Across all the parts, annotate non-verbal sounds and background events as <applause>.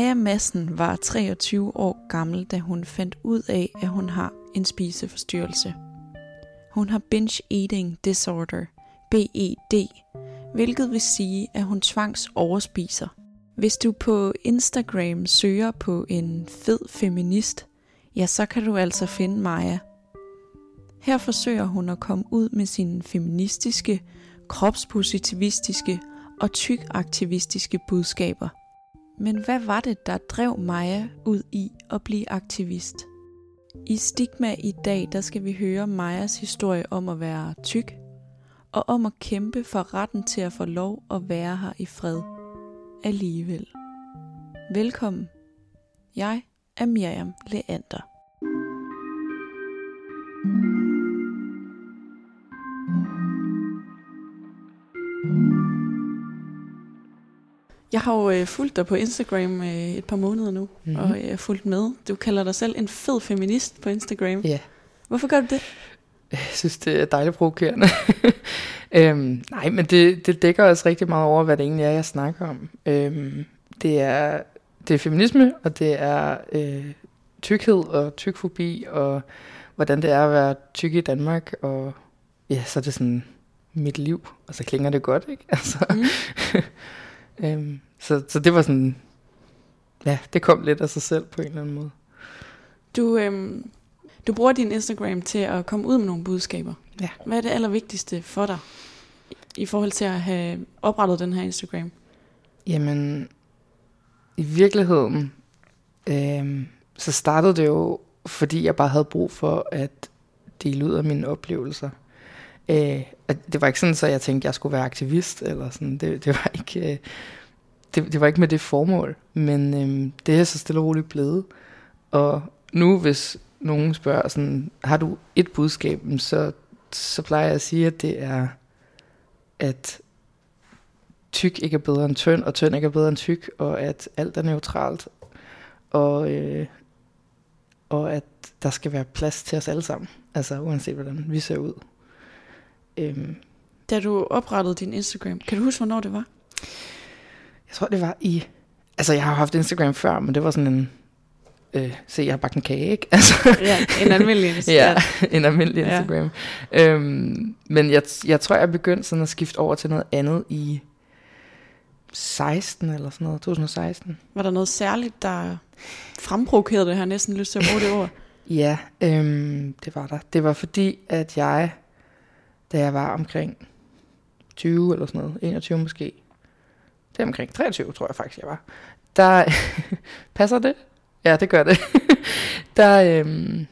Maja Massen var 23 år gammel, da hun fandt ud af, at hun har en spiseforstyrrelse. Hun har binge eating disorder, BED, hvilket vil sige, at hun tvangs overspiser. Hvis du på Instagram søger på en fed feminist, ja, så kan du altså finde Maja. Her forsøger hun at komme ud med sine feministiske, kropspositivistiske og tykaktivistiske budskaber. Men hvad var det, der drev Maja ud i at blive aktivist? I Stigma i dag, der skal vi høre Majas historie om at være tyk, og om at kæmpe for retten til at få lov at være her i fred alligevel. Velkommen. Jeg er Miriam Leander. Jeg har jo øh, fulgt dig på Instagram øh, et par måneder nu, mm-hmm. og jeg har fulgt med. Du kalder dig selv en fed feminist på Instagram. Ja. Hvorfor gør du det? Jeg synes, det er dejligt provokerende. <laughs> øhm, nej, men det, det dækker også rigtig meget over, hvad det egentlig er, jeg snakker om. Øhm, det, er, det er feminisme, og det er øh, tykkhed og tykfobi, og hvordan det er at være tyk i Danmark, og ja, så er det sådan mit liv, og så klinger det godt, ikke? <laughs> Altså, mm. Øhm, så, så det var sådan, ja, det kom lidt af sig selv på en eller anden måde. Du, øhm, du bruger din Instagram til at komme ud med nogle budskaber. Ja. Hvad er det allervigtigste for dig i forhold til at have oprettet den her Instagram? Jamen, i virkeligheden, øhm, så startede det jo, fordi jeg bare havde brug for at dele ud af mine oplevelser. Øh, det var ikke sådan, at jeg tænkte, at jeg skulle være aktivist, eller sådan. Det, det var ikke... Øh, det, det var ikke med det formål, men øhm, det er så stille og roligt blevet. Og nu, hvis nogen spørger sådan, har du et budskab, så, så plejer jeg at sige, at det er, at tyk ikke er bedre end tynd, og tynd ikke er bedre end tyk, og at alt er neutralt, og, øh, og at der skal være plads til os alle sammen, altså uanset hvordan vi ser ud. Øhm. Da du oprettede din Instagram, kan du huske, hvornår det var? Jeg tror, det var i... Altså, jeg har haft Instagram før, men det var sådan en... Øh, se, jeg har bagt en kage, ikke? <laughs> Altså, ja, en almindelig Instagram. ja, en almindelig Instagram. Ja. Øhm, men jeg, jeg tror, jeg begyndte sådan at skifte over til noget andet i 16 eller sådan noget, 2016. Var der noget særligt, der fremprovokerede det her, næsten lyst til at bruge det ord? <laughs> ja, øhm, det var der. Det var fordi, at jeg, da jeg var omkring 20 eller sådan noget, 21 måske, det er omkring 23, tror jeg faktisk, jeg var, der, <laughs> passer det? Ja, det gør det. <laughs> der, øhm,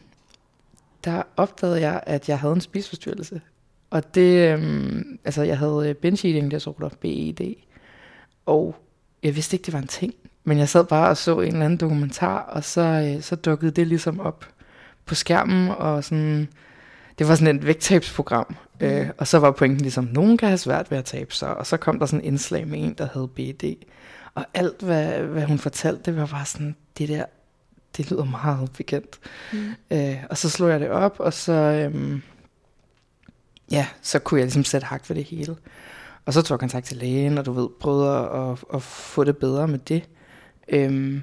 der opdagede jeg, at jeg havde en spiseforstyrrelse. Og det, øhm, altså jeg havde øh, binge eating disorder, BED. Og jeg vidste ikke, det var en ting. Men jeg sad bare og så en eller anden dokumentar, og så, øh, så dukkede det ligesom op på skærmen, og sådan, det var sådan et vægttabsprogram. Mm. Øh, og så var pointen ligesom, nogen kan have svært ved at tabe sig, og så kom der sådan en indslag med en, der havde BD. Og alt, hvad, hvad hun fortalte, det var bare sådan, det der, det lyder meget bekendt. Mm. Øh, og så slog jeg det op, og så, øhm, ja, så kunne jeg ligesom sætte hak ved det hele. Og så tog jeg kontakt til lægen, og du ved, prøvede at, at, at få det bedre med det. Øhm,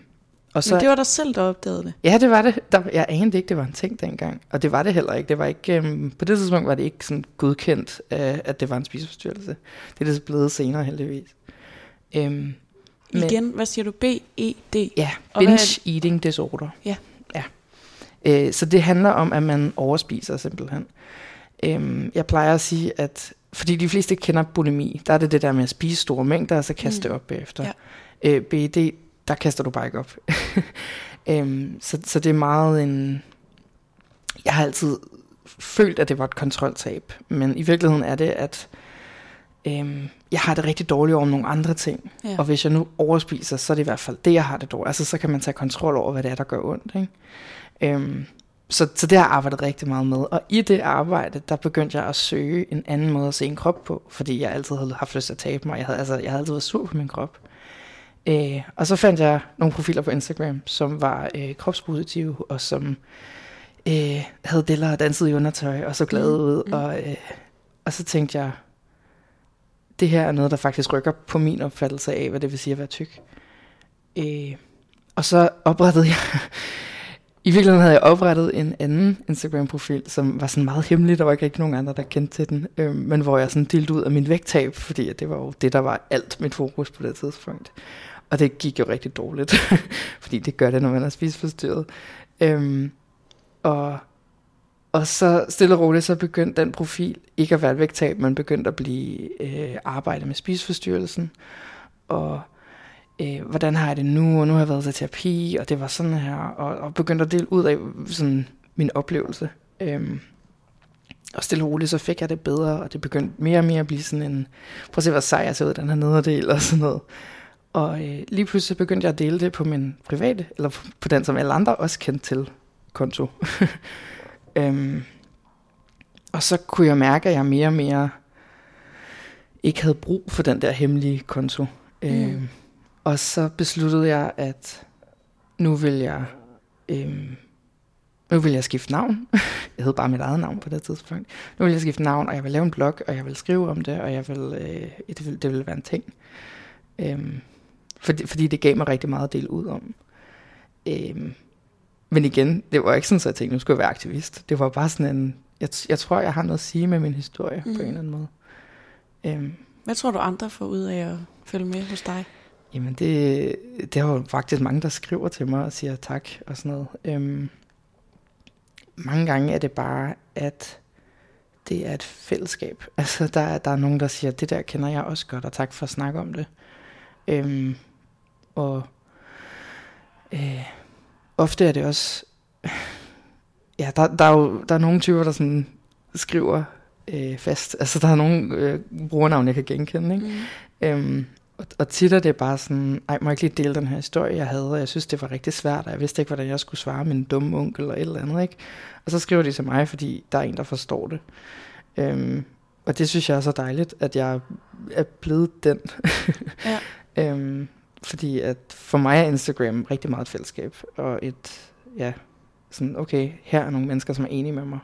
og så, Men det var dig selv, der opdagede det? Ja, det var det. Der, jeg anede ikke, det var en ting dengang. Og det var det heller ikke. Det var ikke øhm, på det tidspunkt var det ikke sådan godkendt, øh, at det var en spiseforstyrrelse. Det er det blevet senere heldigvis. Øhm, Igen, men, hvad siger du? B-E-D? Ja, binge eating disorder. Ja. ja. Øh, så det handler om, at man overspiser simpelthen. Øhm, jeg plejer at sige, at fordi de fleste kender bulimi, der er det det der med at spise store mængder, og så kaste mm. det op bagefter. Ja. Øh, BED, der kaster du bare ikke op. <laughs> øhm, så, så det er meget en... Jeg har altid følt, at det var et kontroltab, men i virkeligheden er det, at øhm, jeg har det rigtig dårligt over nogle andre ting. Ja. Og hvis jeg nu overspiser, så er det i hvert fald det, jeg har det dårligt. Altså så kan man tage kontrol over, hvad det er, der gør ondt. Ikke? Øhm, så, så det har jeg arbejdet rigtig meget med. Og i det arbejde, der begyndte jeg at søge en anden måde at se en krop på, fordi jeg altid havde haft lyst til at tabe mig. Jeg havde, altså, jeg havde altid været sur på min krop. Øh, og så fandt jeg nogle profiler på Instagram, som var øh, kropspositive, og som øh, havde deller og dansede i undertøj, og så glade mm. ud. Mm. Og, øh, og så tænkte jeg, det her er noget, der faktisk rykker på min opfattelse af, hvad det vil sige at være tyk. Øh, og så oprettede jeg, i virkeligheden havde jeg oprettet en anden Instagram-profil, som var sådan meget hemmelig, der var ikke rigtig nogen andre, der kendte til den, øh, men hvor jeg sådan delte ud af min vægttab, fordi det var jo det, der var alt mit fokus på det tidspunkt. Og det gik jo rigtig dårligt, <laughs> fordi det gør det, når man er spiseforstyrret. Øhm, og, og så stille og roligt, så begyndte den profil ikke at være et vægttab, men begyndte at blive øh, arbejde med spiseforstyrrelsen. Og øh, hvordan har jeg det nu, og nu har jeg været til terapi, og det var sådan her, og, og begyndte at dele ud af sådan, min oplevelse. Øhm, og stille og roligt, så fik jeg det bedre, og det begyndte mere og mere at blive sådan en, prøv at se, hvor sej jeg ser ud, den her nederdel, og sådan noget. Og øh, lige pludselig begyndte jeg at dele det på min private, eller på den, som alle andre også kendte til, konto. <laughs> øhm, og så kunne jeg mærke, at jeg mere og mere ikke havde brug for den der hemmelige konto. Mm. Øhm, og så besluttede jeg, at nu vil jeg, øhm, nu vil jeg skifte navn. <laughs> jeg hed bare mit eget navn på det tidspunkt. Nu vil jeg skifte navn, og jeg vil lave en blog, og jeg vil skrive om det, og jeg vil, øh, det, vil, det vil være en ting. Øhm, fordi, fordi det gav mig rigtig meget at dele ud om. Øhm, men igen, det var ikke sådan, at jeg tænkte, nu skulle jeg være aktivist. Det var bare sådan en, jeg, jeg tror, jeg har noget at sige med min historie mm. på en eller anden måde. Øhm, Hvad tror du andre får ud af at følge med hos dig? Jamen det, det er jo faktisk mange, der skriver til mig og siger tak og sådan noget. Øhm, mange gange er det bare, at det er et fællesskab. Altså der, der er nogen, der siger, det der kender jeg også godt, og tak for at snakke om det. Øhm, og øh, ofte er det også, ja, der, der er jo der er nogle typer, der sådan skriver øh, fast. Altså der er nogle øh, brugernavne, jeg kan genkende, ikke? Mm. Øhm, og, og tit er det bare sådan, ej, må jeg ikke lige dele den her historie, jeg havde, og jeg synes, det var rigtig svært, og jeg vidste ikke, hvordan jeg skulle svare min dumme onkel eller et eller andet, ikke? Og så skriver de til mig, fordi der er en, der forstår det. Øhm, og det synes jeg er så dejligt, at jeg er blevet den. ja. <laughs> øhm, fordi at for mig er Instagram rigtig meget et fællesskab, og et, ja, sådan, okay, her er nogle mennesker, som er enige med mig,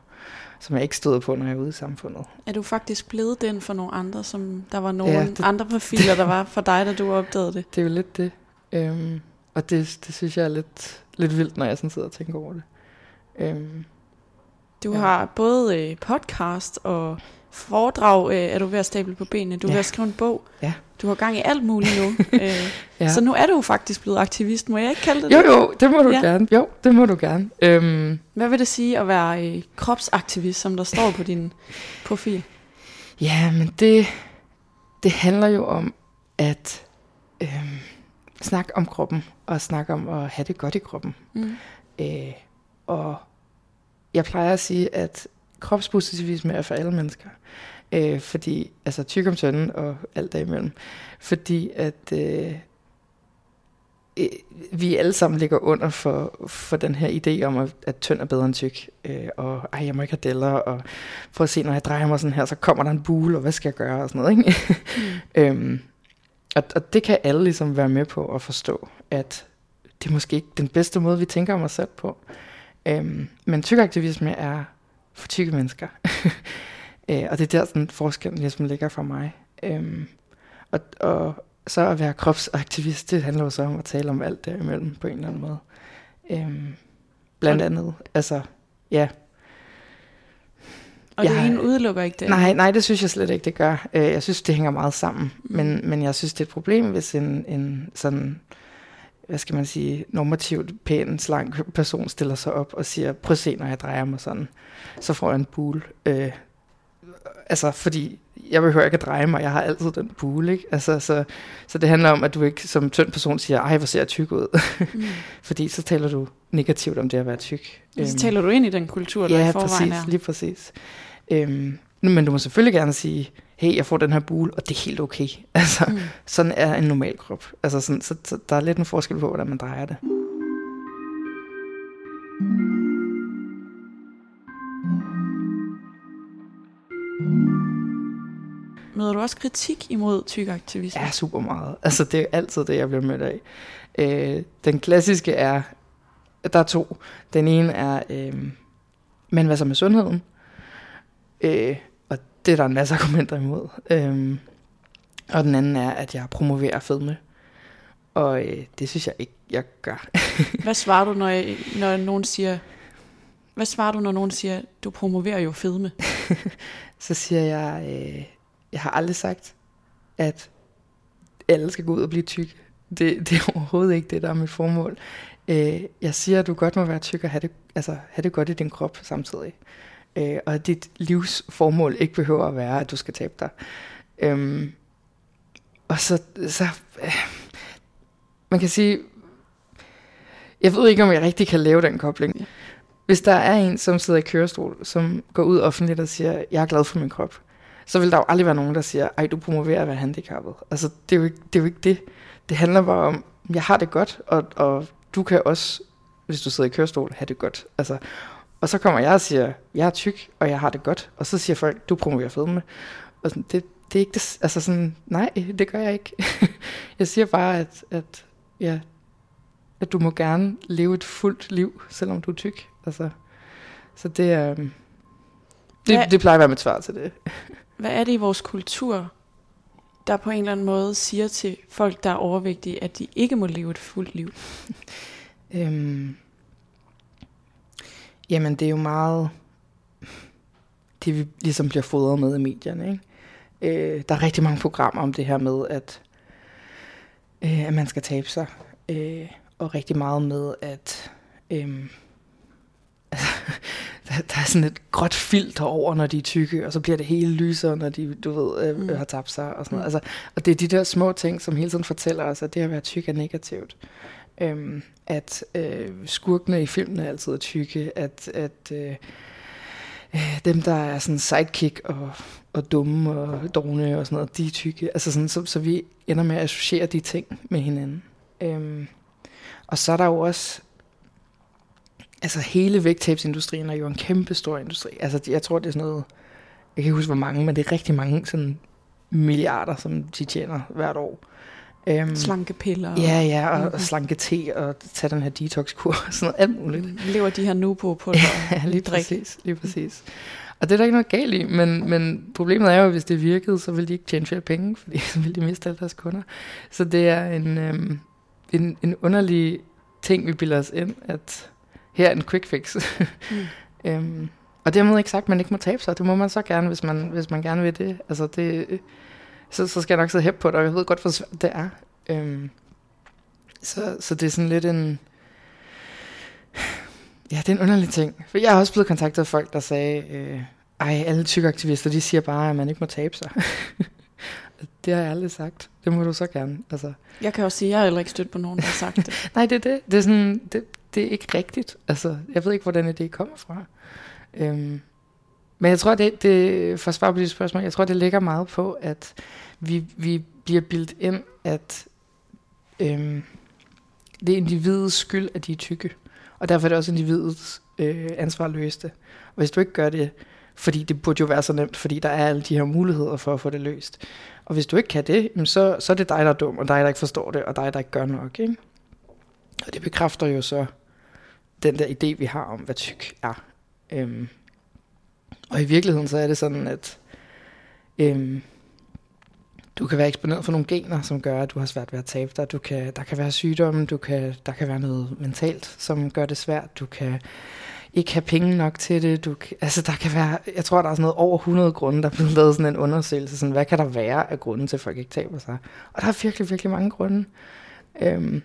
som jeg ikke stod på, når jeg er ude i samfundet. Er du faktisk blevet den for nogle andre, som der var nogle ja, det, andre profiler, der var for dig, da du opdagede det? <laughs> Det er jo lidt det. Øhm, og det, det synes jeg er lidt, lidt vildt, når jeg sådan sidder og tænker over det. Øhm, du ja. har både øh, podcast og foredrag, øh, er du ved at stable på benene. Du er ja. ved at skrive en bog. Ja. Du har gang i alt muligt nu. <laughs> øh, ja. Så nu er du jo faktisk blevet aktivist. Må jeg ikke kalde det jo, det? Jo, jo, det må du ja. gerne. Jo, det må du gerne. Øhm. Hvad vil det sige at være øh, kropsaktivist, som der står på din profil? Ja, men det, det handler jo om at øh, snakke om kroppen, og snakke om at have det godt i kroppen. Mm. Øh, og jeg plejer at sige, at kropspositivisme er for alle mennesker. Øh, fordi, altså tyk om sønnen og alt derimellem. Fordi at øh, øh, vi alle sammen ligger under for, for den her idé om, at, at tynd er bedre end tyk. Øh, og ej, jeg må ikke have deller, og for at se, når jeg drejer mig sådan her, så kommer der en bule, og hvad skal jeg gøre, og sådan noget. Ikke? Mm. <laughs> øhm, og, og det kan alle ligesom være med på at forstå, at det er måske ikke den bedste måde, vi tænker om os selv på. Øhm, men tykaktivisme er for tykke mennesker. <laughs> øh, og det er der, sådan forskellen ligesom ligger for mig. Øhm, og, og så at være kropsaktivist, det handler jo så om at tale om alt derimellem på en eller anden måde. Øhm, blandt andet, altså, ja. Og det ene udelukker ikke det? Nej, nej, det synes jeg slet ikke, det gør. Øh, jeg synes, det hænger meget sammen. Mm. Men, men jeg synes, det er et problem, hvis en, en sådan hvad skal man sige, normativt pæn, slank person stiller sig op og siger, prøv at se, når jeg drejer mig sådan, så får jeg en bule. Øh, altså, fordi jeg behøver ikke at dreje mig, jeg har altid den bule, ikke? Altså, så, så det handler om, at du ikke som tynd person siger, ej, hvor ser jeg tyk ud. Mm. <laughs> fordi så taler du negativt om det at være tyk. Så øhm, taler du ind i den kultur, der ja, i forvejen præcis, er. lige præcis. Øhm, men du må selvfølgelig gerne sige, hey, jeg får den her bule, og det er helt okay. <laughs> Altså, mm. sådan er en normal krop. Altså, sådan, så, så der er lidt en forskel på, hvordan man drejer det. Møder du også kritik imod tykaktivisme? Ja, super meget. Altså, det er altid det, jeg bliver mødt af. Øh, den klassiske er, der er to. Den ene er, øh, men hvad så med sundheden? Øh, det er der en masse argumenter imod. Øhm, og den anden er, at jeg promoverer fedme. Og øh, det synes jeg ikke, jeg gør. Hvad svarer du, når, jeg, når nogen siger, hvad svarer du, når nogen siger, du promoverer jo fedme? <laughs> så siger jeg, øh, jeg har aldrig sagt, at alle skal gå ud og blive tykke. Det, <laughs> det er overhovedet ikke det, der er mit formål. Øh, jeg siger, at du godt må være tyk og have det, altså, have det godt i din krop samtidig. Øh, og at dit livsformål ikke behøver at være, at du skal tabe dig. Øhm, og så, så øh, man kan sige, jeg ved ikke, om jeg rigtig kan lave den kobling. Hvis der er en, som sidder i kørestol, som går ud offentligt og siger, jeg er glad for min krop, så vil der jo aldrig være nogen, der siger, ej, du promoverer at være handicappet. Altså, det er jo ikke det. Er jo ikke det. det handler bare om, jeg har det godt, og, og du kan også, hvis du sidder i kørestol, have det godt. Altså, og så kommer jeg og siger, jeg er tyk, og jeg har det godt. Og så siger folk, du promoverer fedme. Og sådan, det, det er ikke det, altså sådan, nej, det gør jeg ikke. <laughs> jeg siger bare, at, at, ja, at du må gerne leve et fuldt liv, selvom du er tyk. Altså, så det er, øhm, det, det plejer at være mit svar til det. <laughs> Hvad er det i vores kultur, der på en eller anden måde siger til folk, der er overvægtige, at de ikke må leve et fuldt liv? <laughs> øhm, jamen, det er jo meget det, vi ligesom bliver fodret med i medierne. Ikke? Øh, der er rigtig mange programmer om det her med, at, øh, at man skal tabe sig. Øh, og rigtig meget med, at øh, <laughs> der, der er sådan et gråt filter over, når de er tykke, og så bliver det hele lysere, når de, du ved, øh, mm. har tabt sig og sådan noget. Mm. Altså, og det er de der små ting, som hele tiden fortæller os, at det at være tyk er negativt. Øhm, at øh, skurkene i filmene altid er tykke, at, at øh, øh, dem, der er sådan sidekick og, og dumme og dogne og sådan noget, de er tykke. Altså sådan, så, så vi ender med at associere de ting med hinanden. Øhm, og så er der jo også altså hele vægttabsindustrien er jo en kæmpe stor industri. Altså jeg tror, det er sådan noget, jeg kan ikke huske hvor mange, men det er rigtig mange sådan milliarder, som de tjener hvert år. Um, Slankepiller. Ja, ja, og, og slanke te, og tage den her detox-kur, og sådan noget, alt muligt. Lever de her nu på på Ja, lige præcis, lige præcis. Og det er der ikke noget galt i, men, men problemet er jo, at hvis det virkede, så ville de ikke tjene flere penge, fordi <laughs> så ville de miste alle deres kunder. Så det er en, øhm, en, en underlig ting, vi bilder os ind, at her er en quick fix. <laughs> mm. øhm, og dermed ikke sagt, at man ikke må tabe sig. Det må man så gerne, hvis man, hvis man gerne vil det. Altså det så, så skal jeg nok sidde hæppe på det, og jeg ved godt, hvor svært det er. Øhm, så, så det er sådan lidt en... Ja, det er en underlig ting. For jeg har også blevet kontaktet af folk, der sagde, øh, ej, alle tykaktivister, de siger bare, at man ikke må tabe sig. <laughs> det har jeg aldrig sagt. Det må du så gerne. Altså. Jeg kan også sige, at jeg heller ikke stødt på nogen, der har sagt det. <laughs> Nej, det er det. Det er, sådan, det, det er ikke rigtigt. Altså, jeg ved ikke, hvor den idé kommer fra. Øhm, men jeg tror, det, det, for at svare på dit spørgsmål, jeg tror, det ligger meget på, at vi, vi bliver bildt ind, at øhm, det er individets skyld, at de er tykke. Og derfor er det også individets øh, ansvar at løse det. Og hvis du ikke gør det, fordi det burde jo være så nemt, fordi der er alle de her muligheder for at få det løst. Og hvis du ikke kan det, så, så er det dig, der er dum, og dig, der ikke forstår det, og dig, der ikke gør nok. Ikke? Og det bekræfter jo så den der idé, vi har om, hvad tyk er. Øhm, og i virkeligheden så er det sådan, at øhm, du kan være eksponeret for nogle gener, som gør, at du har svært ved at tabe dig. Du kan, der kan være sygdomme, du kan, der kan være noget mentalt, som gør det svært. Du kan ikke have penge nok til det. Du, altså der kan være, jeg tror, der er sådan noget over 100 grunde, der er blevet lavet sådan en undersøgelse. Sådan, hvad kan der være af grunden til, at folk ikke taber sig? Og der er virkelig, virkelig mange grunde. Øhm,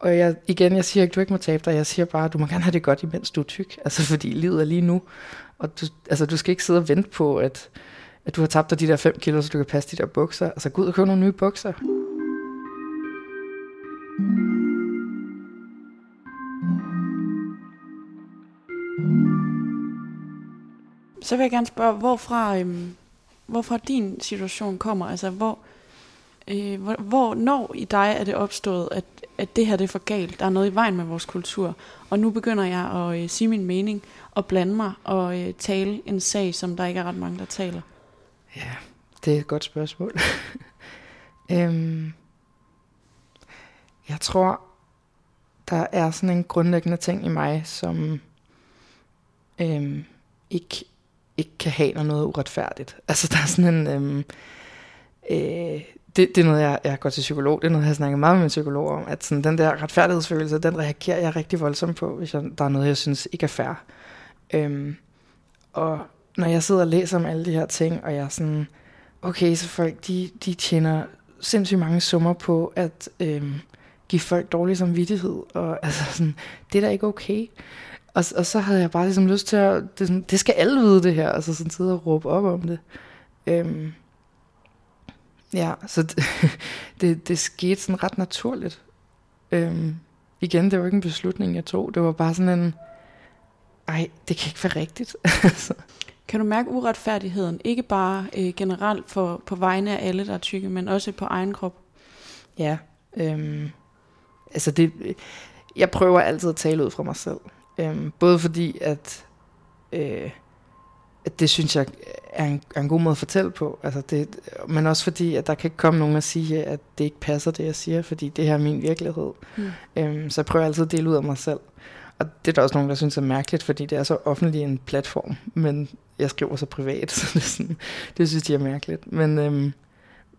og jeg, igen, jeg siger ikke, du ikke må tabe dig. Jeg siger bare, du må gerne have det godt, imens du er tyk. <laughs> Altså fordi livet er lige nu. Og du, altså, du skal ikke sidde og vente på, at, at du har tabt dig de der 5 kilo, så du kan passe de der bukser. Altså gå ud og købe nogle nye bukser. Så vil jeg gerne spørge, hvorfra, øhm, hvorfra din situation kommer. Altså, hvor, øh, hvor, hvor, når i dig er det opstået, at, at det her det er for galt, der er noget i vejen med vores kultur, og nu begynder jeg at øh, sige min mening, og blande mig og øh, tale en sag, som der ikke er ret mange, der taler? Ja, det er et godt spørgsmål. <laughs> øhm, jeg tror, der er sådan en grundlæggende ting i mig, som øhm, ikke, ikke kan have noget uretfærdigt. Altså der er sådan en... Øhm, øh, det, det er noget, jeg, jeg går til psykolog, det er noget, jeg har snakket meget med min psykolog om, at sådan, den der retfærdighedsfølelse, den reagerer jeg rigtig voldsomt på, hvis jeg, der er noget, jeg synes ikke er fair. Øhm, og når jeg sidder og læser om alle de her ting, og jeg er sådan, okay, så folk, de, de tjener sindssygt mange summer på at øhm, give folk dårlig samvittighed, og <laughs> altså sådan, det er da ikke okay. Og, og så havde jeg bare ligesom lyst til at, det, sådan, det skal alle vide det her, altså sådan sidde og råbe op om det. Øhm, ja, så det, <laughs> det, det skete sådan ret naturligt. Øhm, igen, det var ikke en beslutning, jeg tog. Det var bare sådan en, ej, det kan ikke være rigtigt. <laughs> Altså. kan du mærke uretfærdigheden, ikke bare øh, generelt for, på vegne af alle, der er tykke, men også på egen krop? Ja, øhm, altså det, jeg prøver altid at tale ud fra mig selv. Øhm, både fordi, at, øh, det synes jeg er en, er en god måde at fortælle på. Altså det, men også fordi, at der kan ikke komme nogen og sige, at det ikke passer, det jeg siger, fordi det her er min virkelighed. Mm. Øhm, så jeg prøver altid at dele ud af mig selv. Og det er der også nogen, der synes er mærkeligt, fordi det er så offentlig en platform, men jeg skriver så privat, <laughs> så det, sådan, det synes de er mærkeligt. Men, øhm,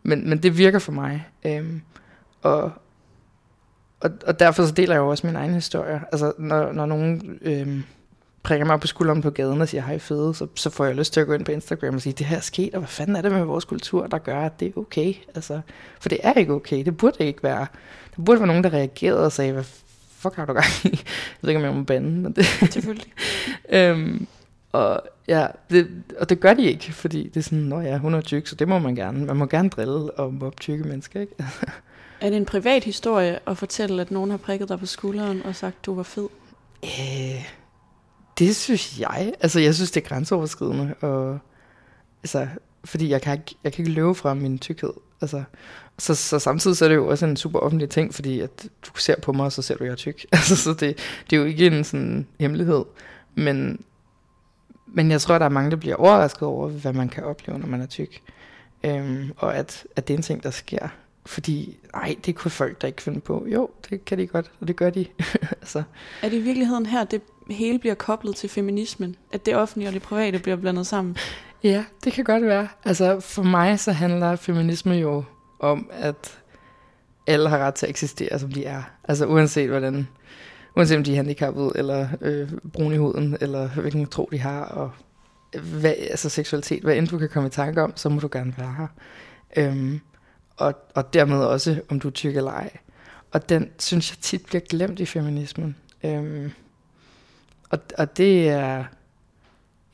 men, men det virker for mig. Øhm, og, og, og derfor så deler jeg jo også min egen historie. Altså, når, når nogen øhm, prikker mig på skulderen på gaden og siger, hej fede, så, så får jeg lyst til at gå ind på Instagram og sige, det her er sket, og hvad fanden er det med vores kultur, der gør, at det er okay? Altså, for det er ikke okay, det burde ikke være. Der burde være nogen, der reagerede og sagde, hvad fuck har du gang i? Jeg ved ikke, om jeg må bande, men det... Selvfølgelig. <laughs> øhm, og, ja, det, og det gør de ikke, fordi det er sådan, nå ja, hun er tyk, så det må man gerne. Man må gerne drille og mobbe tykke mennesker, ikke? <laughs> er det en privat historie at fortælle, at nogen har prikket dig på skulderen og sagt, du var fed? Øh, det synes jeg. Altså, jeg synes, det er grænseoverskridende. Og, altså, fordi jeg kan, ikke, jeg kan ikke løbe fra min tykkhed. Altså, så, så samtidig så er det jo også en super offentlig ting, fordi at du ser på mig, og så ser du, at jeg er tyk. <laughs> Altså, så det, det er jo ikke en sådan hemmelighed. Men, men jeg tror, at der er mange, der bliver overrasket over, hvad man kan opleve, når man er tyk. Øhm, og at, at det er en ting, der sker. Fordi, nej, det kunne folk der ikke finde på. Jo, det kan de godt, og det gør de. <laughs> altså. Er det i virkeligheden her, det hele bliver koblet til feminismen? At det offentlige og det private bliver blandet sammen? Ja, det kan godt være. Altså, for mig så handler feminisme jo om, at alle har ret til at eksistere, som de er. Altså, uanset hvordan uanset om de er handicappede, eller øh, brune i huden, eller hvilken tro de har, og hvad, altså seksualitet, hvad end du kan komme i tanke om, så må du gerne være her. Øhm, og, og dermed også, om du er tyk eller ej. Og den synes jeg tit bliver glemt i feminismen. Øhm, og, og det er,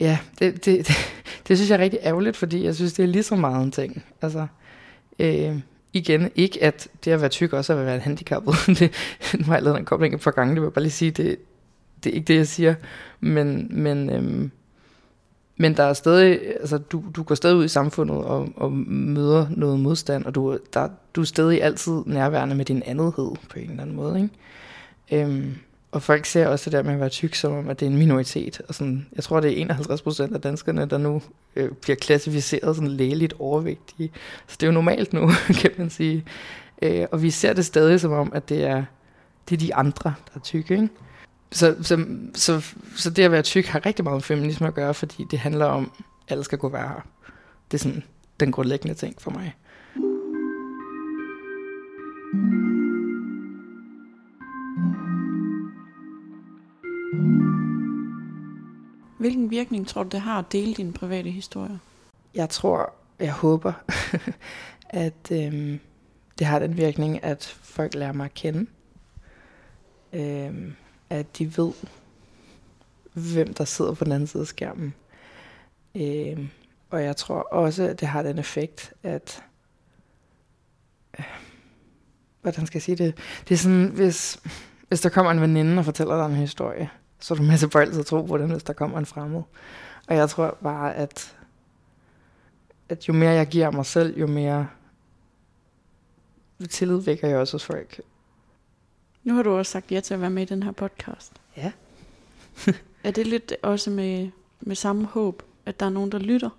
ja, det, det, det, <laughs> det synes jeg er rigtig ærgerligt, fordi jeg synes, det er lige så meget en ting. Altså, øh, igen, ikke at det at være tyk også er at være handicappet. <laughs> det, nu har jeg lavet en kobling et par gange, det vil jeg bare lige sige, det, det er ikke det, jeg siger. Men, men, øhm, men der er stadig, altså du, du går stadig ud i samfundet og, og møder noget modstand, og du, der, du er stadig altid nærværende med din andethed på en eller anden måde. Ikke? Øhm, og folk ser også det der med at være tyk, som om, at det er en minoritet. Og sådan, jeg tror, det er 51 procent af danskerne, der nu øh, bliver klassificeret sådan lægeligt overvægtige. Så det er jo normalt nu, <laughs> kan man sige. Øh, og vi ser det stadig som om, at det er, det er de andre, der er tykke. Ikke? Så, så, så, så det at være tyk har rigtig meget med feminisme at gøre, fordi det handler om, at alle skal kunne være her. Det er sådan den grundlæggende ting for mig. Hvilken virkning tror du, det har at dele dine private historier? Jeg tror, jeg håber, <laughs> at øhm, det har den virkning, at folk lærer mig at kende. Øhm, at de ved, hvem der sidder på den anden side af skærmen. Øhm, og jeg tror også, at det har den effekt, at... Øh, hvordan skal jeg sige det? Det er sådan, hvis, hvis der kommer en veninde og fortæller dig en historie, så er du med til på altid at tro på den, hvis der kommer en fremmed. Og jeg tror bare, at, at jo mere jeg giver mig selv, jo mere tillid vækker jeg også hos folk. Nu har du også sagt ja til at være med i den her podcast. Ja. <laughs> er det lidt også med, med samme håb, at der er nogen, der lytter,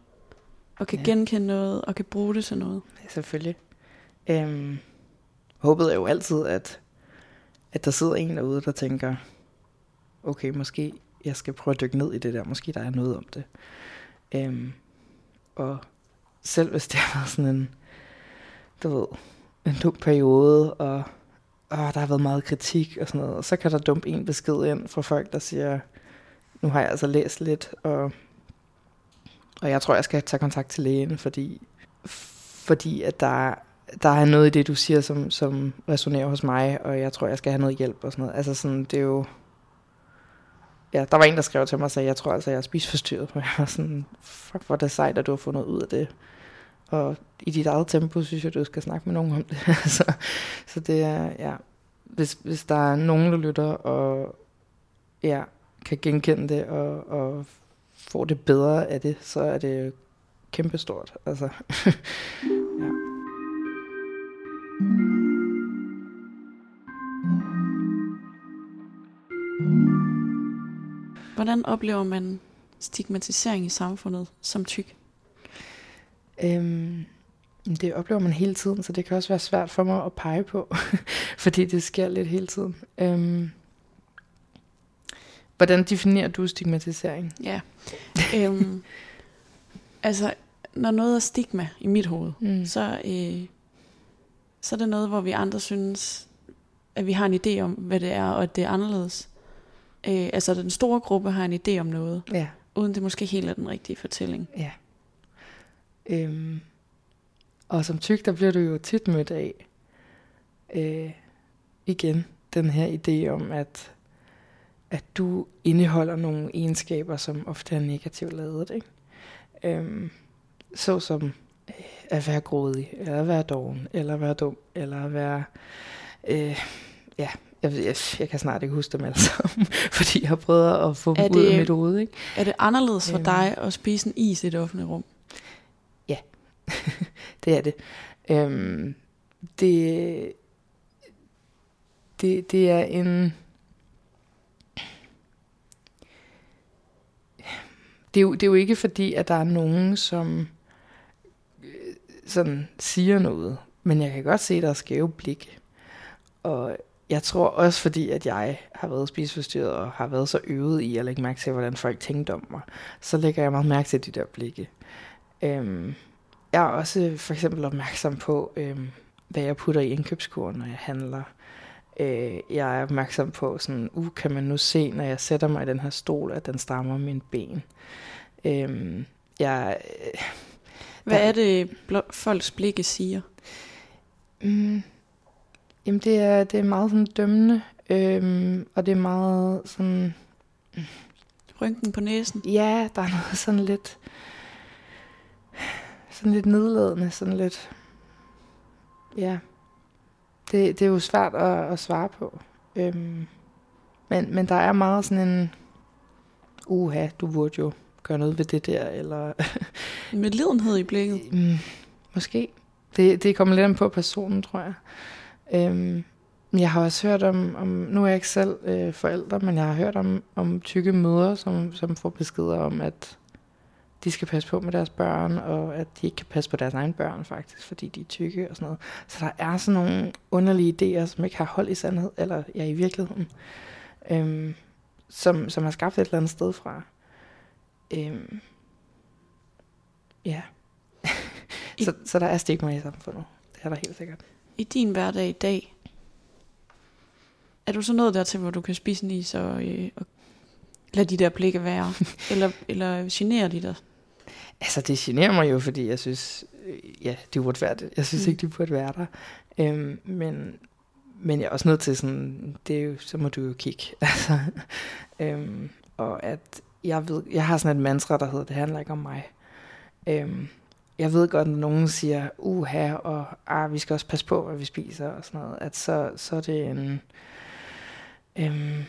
og kan ja. genkende noget, og kan bruge det til noget? Ja, selvfølgelig. Øhm, håbet er jo altid, at, at der sidder en derude, der tænker, okay, måske jeg skal prøve at dykke ned i det der, måske der er noget om det. Øhm, og selv hvis det <laughs> har været sådan en, du ved, en dum periode, og, og der har været meget kritik og sådan noget. Og så kan der dumpe en besked ind fra folk, der siger, nu har jeg altså læst lidt, og, og jeg tror, jeg skal tage kontakt til lægen, fordi, fordi at der, der er noget i det, du siger, som, som resonerer hos mig, og jeg tror, jeg skal have noget hjælp og sådan noget. Altså sådan, det er jo... Ja, der var en, der skrev til mig og sagde, jeg tror altså, jeg er spisforstyrret. Og jeg var sådan, fuck, hvor er det sejt, at du har fundet ud af det. Og i dit eget tempo, synes jeg, du skal snakke med nogen om det. <laughs> så, altså, så det er, ja, hvis, hvis der er nogen, der lytter og ja, kan genkende det og, og får det bedre af det, så er det kæmpestort. Altså, <laughs> ja. Hvordan oplever man stigmatisering i samfundet som tyk? Øhm, det oplever man hele tiden, så det kan også være svært for mig at pege på, <laughs> fordi det sker lidt hele tiden. Øhm, hvordan definerer du stigmatisering? Ja, øhm, <laughs> altså når noget er stigma i mit hoved, mm. så, øh, så er det noget, hvor vi andre synes, at vi har en idé om, hvad det er, og at det er anderledes. Øh, altså den store gruppe har en idé om noget, Ja. uden det måske helt er den rigtige fortælling. Ja. Øhm, og som tyk, der bliver du jo tit mødt af, øh, igen, den her idé om, at, at du indeholder nogle egenskaber, som ofte er negativt lavet, ikke? Øhm, så som øh, at være grådig, eller at være doven, eller at være dum, eller at være, øh, ja, jeg, jeg, jeg kan snart ikke huske dem alle sammen, <laughs> fordi jeg har prøvet at få Er dem ud af det- mit hoved, ikke? Er det anderledes for Øhm. dig at spise en is i et offentligt rum? <laughs> Det er det. Øhm, det, det, det er en... Det er, jo, det er jo ikke fordi, at der er nogen, som øh, sådan siger noget. Men jeg kan godt se, at der er skæve blik. Og jeg tror også, fordi at jeg har været spiseforstyrret og har været så øvet i at lægge mærke til, hvordan folk tænkte om mig, så lægger jeg meget mærke til de der blikke. Øhm, jeg er også for eksempel opmærksom på, øhm, hvad jeg putter i indkøbskurven, når jeg handler. Øh, jeg er opmærksom på, sådan, uh, kan man nu se, når jeg sætter mig i den her stol, at den strammer mine ben. Øhm, jeg, øh, Hvad Der- er det, folks blikke siger? mm, jamen det er, det er meget sådan dømmende, øhm, og det er meget sådan, Rynken på næsen? ja, der er noget sådan lidt, sådan lidt nedladende, sådan lidt, ja, det, det er jo svært at, at svare på. Øhm, men, men der er meget sådan en, uha, du burde jo gøre noget ved det der, eller Med lidenhed i blikket? mm, måske. Det, det kommer lidt an på personen, tror jeg. Øhm, jeg har også hørt om, om nu er jeg ikke selv øh, forældre, men jeg har hørt om, om tykke mødre, som, som får beskeder om, at de skal passe på med deres børn, og at de ikke kan passe på deres egne børn faktisk, fordi de er tykke og sådan noget. Så der er sådan nogle underlige idéer, som ikke har hold i sandhed, eller ja, i virkeligheden, øhm, som, som er skabt et eller andet sted fra. Øhm, ja. <laughs> Så, så der er stigma i samfundet. Det er der helt sikkert. I din hverdag i dag, er du så nået dertil, hvor du kan spise en is og, øh, og lade de der blikke være? <laughs> eller, eller generer de dig? Altså, det generer mig jo, fordi jeg synes, øh, ja, de burde være det. Jeg synes Mm. ikke, de burde være der. Øhm, men, men jeg er også nødt til sådan, det er jo, så må du jo kigge. <laughs> Altså, øhm, og at jeg ved, jeg har sådan et mantra, der hedder, det handler ikke om mig. Øhm, jeg ved godt, når nogen siger, uha, og ah, vi skal også passe på, hvad vi spiser og sådan noget, at så, så er det en... Øhm,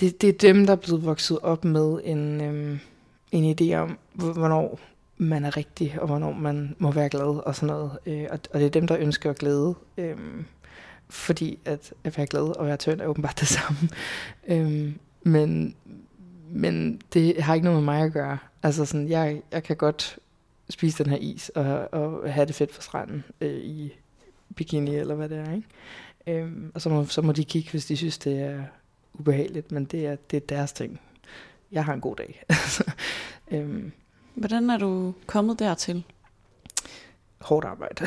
det, det er dem, der er blevet vokset op med en, øhm, en idé om, hvor- hvornår man er rigtig, og hvornår man må være glad og sådan noget. Øh, og, og det er dem, der ønsker glæde. Øhm, fordi at, at være glad og være tynd er åbenbart det samme. <laughs> Øhm, men, men det har ikke noget med mig at gøre. Altså sådan, jeg, jeg kan godt spise den her is og, og have det fedt for stranden øh, i bikini eller hvad det er. Ikke? Øhm, og så må, så må de kigge, hvis de synes, det er ubehageligt, men det er, det er deres ting. Jeg har en god dag. <laughs> øhm, Hvordan er du kommet dertil? hårdt arbejde.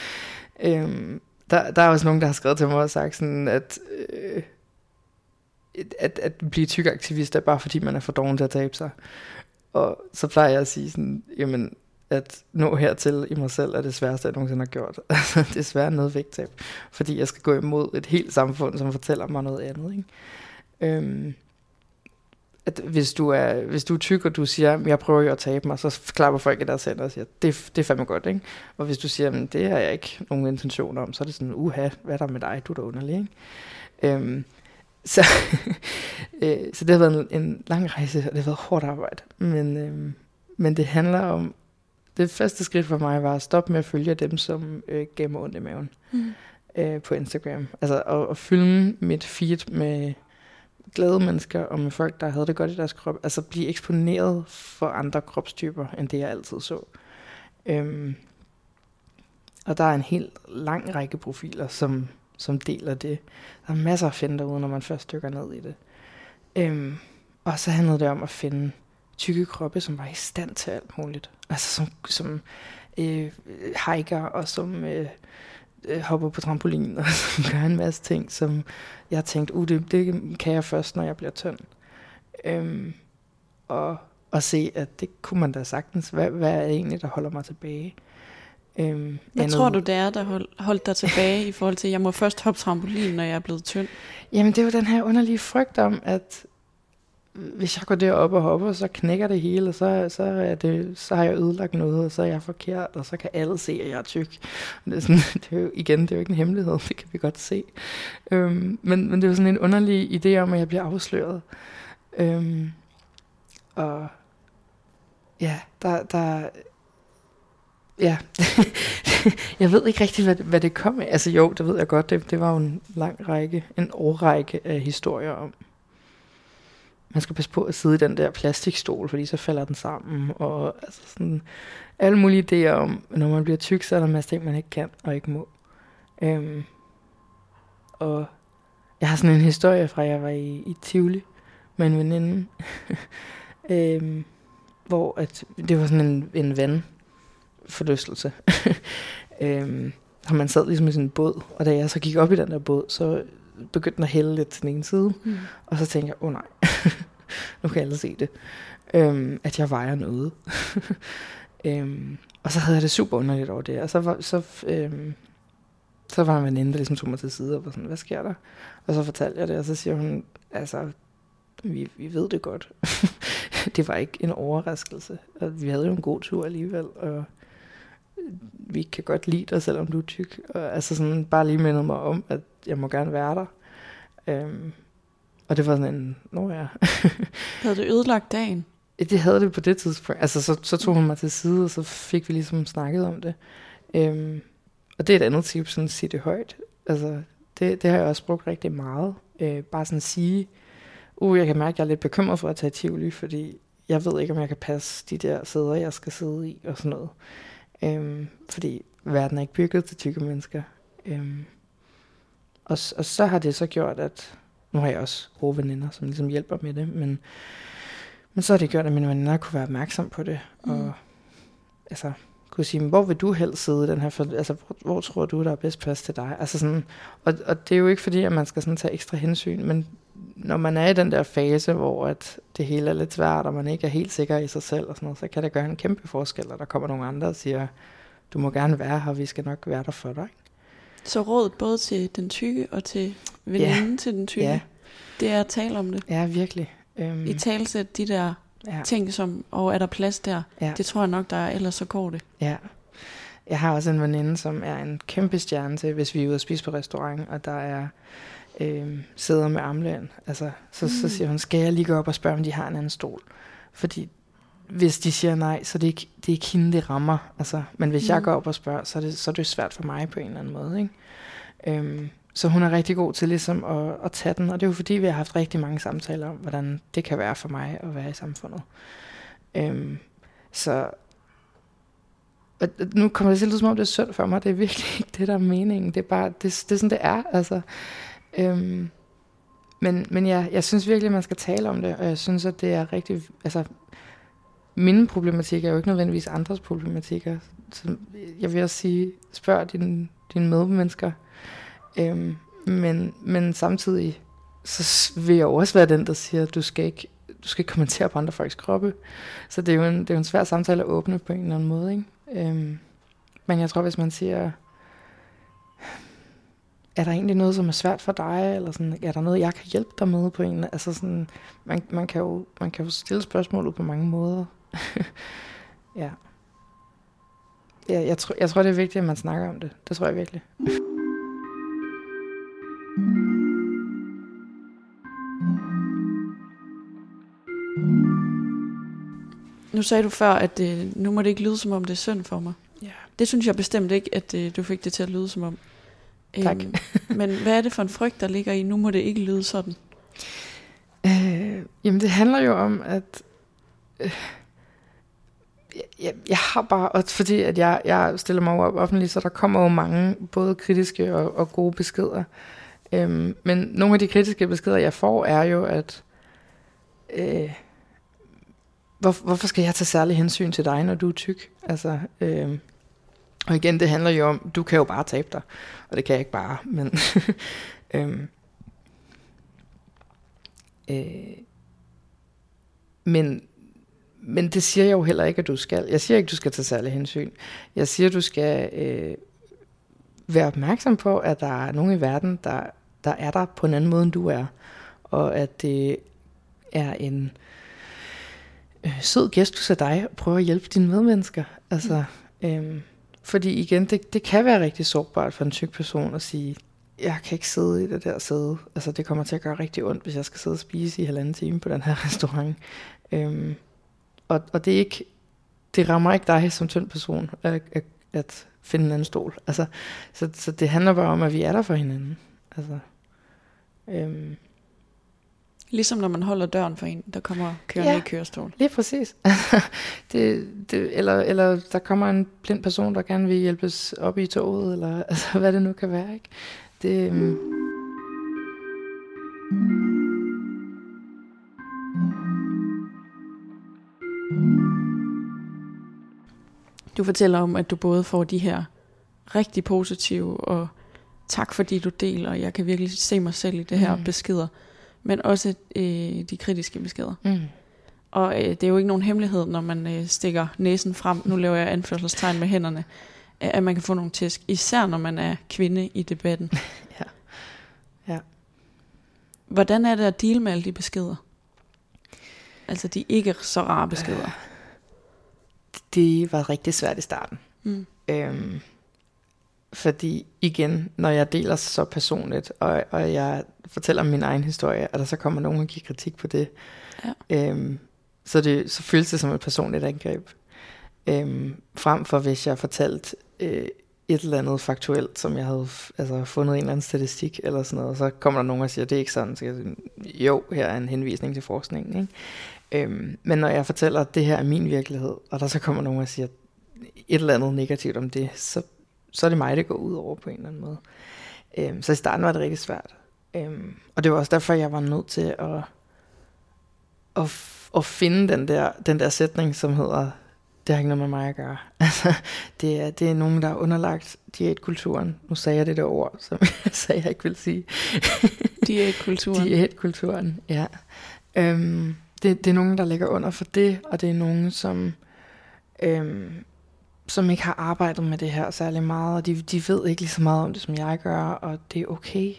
<laughs> øhm, der, der er også nogen, der har skrevet til mig og sagt sådan, at, øh, at, at blive tyk aktivist er bare fordi, man er for doven til at tabe sig. Og så plejer jeg at sige sådan, jamen, at nå hertil i mig selv er det sværeste, jeg nogensinde har gjort. <laughs> Altså, det er svært noget vægttab, fordi jeg skal gå imod et helt samfund, som fortæller mig noget andet. Ikke? Øhm, at hvis du er, hvis du er tyk, og du siger, jeg prøver jo at tabe mig, så klapper folk i deres hænder og siger, det, det er fandme godt, ikke? Og hvis du siger, men det har jeg ikke nogen intention om, så er det sådan, uha, hvad er der med dig? Du er da underlig, ikke? Øhm, <laughs> så, øh, så det har været en, en lang rejse, og det har været hårdt arbejde. Men, øhm, men det handler om, det første skridt for mig var at stoppe med at følge dem, som øh, gav mig ondt i maven mm. øh, på Instagram. Altså at, at fylde mit feed med glade mennesker og med folk, der havde det godt i deres krop. Altså blive eksponeret for andre kropstyper, end det jeg altid så. Øhm, og der er en helt lang række profiler, som, som deler det. Der er masser at finde derude, når man først dykker ned i det. Øhm, og så handlede det om at finde tykke kroppe, som var i stand til alt muligt. Altså som, som øh, hiker og som øh, øh, hopper på trampolin og <laughs> som gør en masse ting, som jeg har tænkt, uh, det, det kan jeg først, når jeg bliver tynd. Øhm, og, og se, at det kunne man da sagtens. Hvad, hvad er det egentlig, der holder mig tilbage? Øhm, hvad andet... tror du, det er, der hold, holdt dig tilbage i forhold til, at jeg må først hoppe trampolin, når jeg er blevet tynd? Jamen, det er jo den her underlige frygt om, at hvis jeg går derop og hopper, så knækker det hele, og så, så, er det, så har jeg ødelagt noget, og så er jeg forkert, og så kan alle se, at jeg er tyk. Det er, sådan, <laughs> det er jo, igen, det er jo ikke en hemmelighed, det kan vi godt se. Øhm, men, men det er jo sådan en underlig idé om, at jeg bliver afsløret. Øhm, og ja, der, der ja, <laughs> jeg ved ikke rigtig, hvad, hvad det kom af. Altså jo, det ved jeg godt, det, det var jo en lang række, en årrække af historier om, man skal passe på at sidde i den der plastikstol, fordi så falder den sammen, og altså sådan alle mulige idéer om, når man bliver tyk, så er der en masse ting, man ikke kan og ikke må. Øhm, og jeg har sådan en historie fra, at jeg var i, i Tivoli med en veninde, <laughs> øhm, hvor at, det var sådan en, en ven forlystelse. <laughs> øhm, og man sad ligesom i sådan en båd, og da jeg så gik op i den der båd, så begyndte den at hælde lidt til den ene side. Mm. Og så tænkte jeg, åh oh, nej, <laughs> nu kan alle se det. Øhm, at jeg vejer noget. <laughs> øhm, og så havde jeg det super underligt over det. Og så var, så, øhm, så var en veninde, der ligesom tog mig til side og var sådan, hvad sker der? Og så fortalte jeg det, og så siger hun, altså, vi, vi ved det godt. <laughs> det var ikke en overraskelse. Og vi havde jo en god tur alligevel, og vi kan godt lide dig, selvom du er tyk. Og altså sådan bare lige mindede mig om, at jeg må gerne være der. Øhm, og det var sådan en, nå ja. <laughs> havde det ødelagt dagen? Det havde det på det tidspunkt. Altså så, så tog hun mig til side, og så fik vi ligesom snakket om det. Øhm, og det er et andet tip, sådan at sige det højt. Altså, det, det har jeg også brugt rigtig meget. Øh, bare sådan at sige, uh, jeg kan mærke, at jeg er lidt bekymret for at tage Tivoli, fordi jeg ved ikke, om jeg kan passe de der sæder, jeg skal sidde i, og sådan noget. Øhm, fordi verden er ikke bygget til tykke mennesker. Øhm, og, og så har det så gjort, at nu har jeg også gode veninder, som ligesom hjælper med det, men, men så har det gjort, at mine veninder kunne være opmærksom på det, mm. og altså, kunne sige, hvor vil du helst sidde i den her, for, altså, hvor, hvor tror du, der er bedst plads til dig? Altså sådan, og, og det er jo ikke fordi, at man skal sådan tage ekstra hensyn, men når man er i den der fase, hvor at det hele er lidt svært, og man ikke er helt sikker i sig selv, og sådan noget, så kan det gøre en kæmpe forskel, og der kommer nogle andre og siger, du må gerne være her, vi skal nok være der for dig. Ikke? Så rådet både til den tykke og til veninden ja. til den tykke, ja. det er at tale om det. Ja, virkelig. Um, I talsæt de der ja. ting som, og er der plads der? Ja. Det tror jeg nok, der er, ellers så går det. Ja. Jeg har også en veninde, som er en kæmpe stjerne til, hvis vi er ude og spise på restaurant, og der er øh, sæder med armlæn. Altså, så, mm. så siger hun, skal jeg lige gå op og spørge, om de har en anden stol? Fordi hvis de siger nej, så det er ikke, det er ikke hende, det rammer. Altså, men hvis mm. jeg går op og spørger, så er, det, så er det svært for mig på en eller anden måde. Ikke? Øhm, så hun er rigtig god til ligesom at, at tage den, og det er jo fordi, vi har haft rigtig mange samtaler om, hvordan det kan være for mig at være i samfundet. Øhm, så og nu kommer det til ud som om det er synd for mig, det er virkelig ikke det, der er meningen. Det er bare, det, det er sådan, det er. Altså, øhm, men men ja, jeg synes virkelig, man skal tale om det, og jeg synes, at det er rigtig, altså, mine problematikker er jo ikke nødvendigvis andres problematikker. Så jeg vil også sige, spørg dine, dine medmennesker. Øhm, men, men samtidig, så vil jeg også være den, der siger, at du skal ikke, du skal ikke kommentere på andre folks kroppe. Så det er jo en, det er jo en svær samtale at åbne på en eller anden måde. Ikke? Øhm, men jeg tror, hvis man siger, er der egentlig noget, som er svært for dig, eller sådan, er der noget, jeg kan hjælpe dig med på en? Altså sådan, man, man, kan, jo, man kan jo stille spørgsmålet på mange måder. <laughs> ja. ja jeg, tr- jeg tror, det er vigtigt, at man snakker om det. Det tror jeg virkelig. Nu sagde du før, at øh, nu må det ikke lyde som om det er synd for mig. Ja. Det synes jeg bestemt ikke, at øh, du fik det til at lyde som om. Tak. Øhm, <laughs> men hvad er det for en frygt, der ligger i, nu må det ikke lyde sådan? Øh, jamen det handler jo om, at øh, jeg, jeg har bare, også fordi at jeg, jeg stiller mig op offentligt, så der kommer jo mange både kritiske og, og gode beskeder. Øhm, men nogle af de kritiske beskeder, jeg får, er jo, at øh, hvor, hvorfor skal jeg tage særlig hensyn til dig, når du er tyk? Altså, øh, og igen, det handler jo om, du kan jo bare tabe dig, og det kan jeg ikke bare, men <laughs> øh, øh, men men det siger jeg jo heller ikke, at du skal. Jeg siger ikke, at du skal tage særlig hensyn. Jeg siger, at du skal øh, være opmærksom på, at der er nogen i verden, der, der er der på en anden måde, end du er. Og at det er en øh, sød gestus af dig at prøve at hjælpe dine medmennesker. Altså, øh, fordi igen, det, det kan være rigtig sårbart for en tyk person at sige, jeg kan ikke sidde i det der sæde. Altså, det kommer til at gøre rigtig ondt, hvis jeg skal sidde og spise i halvanden time på den her <laughs> restaurant. Øh, og, og det er ikke, det rammer ikke dig som tynd person at, at, at finde en anden stol. Altså, så, så det handler bare om, at vi er der for hinanden. Altså, øhm. Ligesom når man holder døren for en, der kommer kørende Ja. i kørestol. Lige præcis. <laughs> det, det, eller, eller der kommer en blind person, der gerne vil hjælpes op i toget, eller <laughs> altså, hvad det nu kan være. Ikke? Det, øhm. Du fortæller om, at du både får de her rigtig positive og tak fordi du deler, og jeg kan virkelig se mig selv i det her Mm. beskeder, men også øh, de kritiske beskeder. Mm. Og øh, det er jo ikke nogen hemmelighed, når man øh, stikker næsen frem, nu laver jeg anførselstegn med hænderne, øh, at man kan få nogle tæsk, især når man er kvinde i debatten. <laughs> Ja. Ja. Hvordan er det at deal med alle de beskeder? Altså de ikke så rare beskeder. Det var rigtig svært i starten. Mm. Øhm, fordi igen, når jeg deler så personligt, og, og jeg fortæller min egen historie, og der så kommer nogen og giver kritik på det, Ja. øhm, så, det, så føles det som et personligt angreb. Øhm, frem for hvis jeg fortalte øh, et eller andet faktuelt, som jeg havde altså, fundet en eller anden statistik eller sådan noget, så kommer der nogen og siger, det er ikke sådan. Så jeg siger, jo, her er en henvisning til forskningen. Ikke? Øhm, men når jeg fortæller, at det her er min virkelighed, og der så kommer nogen og siger et eller andet negativt om det, så, så er det mig, det går ud over på en eller anden måde. Øhm, så i starten var det rigtig svært. Øhm, og det var også derfor, jeg var nødt til at, at, at finde den der, den der sætning, som hedder, det har ikke noget med mig at gøre. <laughs> Altså, det er, det er nogen, der er underlagt diætkulturen. Nu sagde jeg det der ord, som <laughs> jeg sagde, jeg ikke vil sige. Diætkulturen. <laughs> Diætkulturen, ja. Øhm, det, det er nogen, der ligger under for det, og det er nogen, som, øhm, som ikke har arbejdet med det her særlig meget, og de, de ved ikke lige så meget om det, som jeg gør, og det er okay.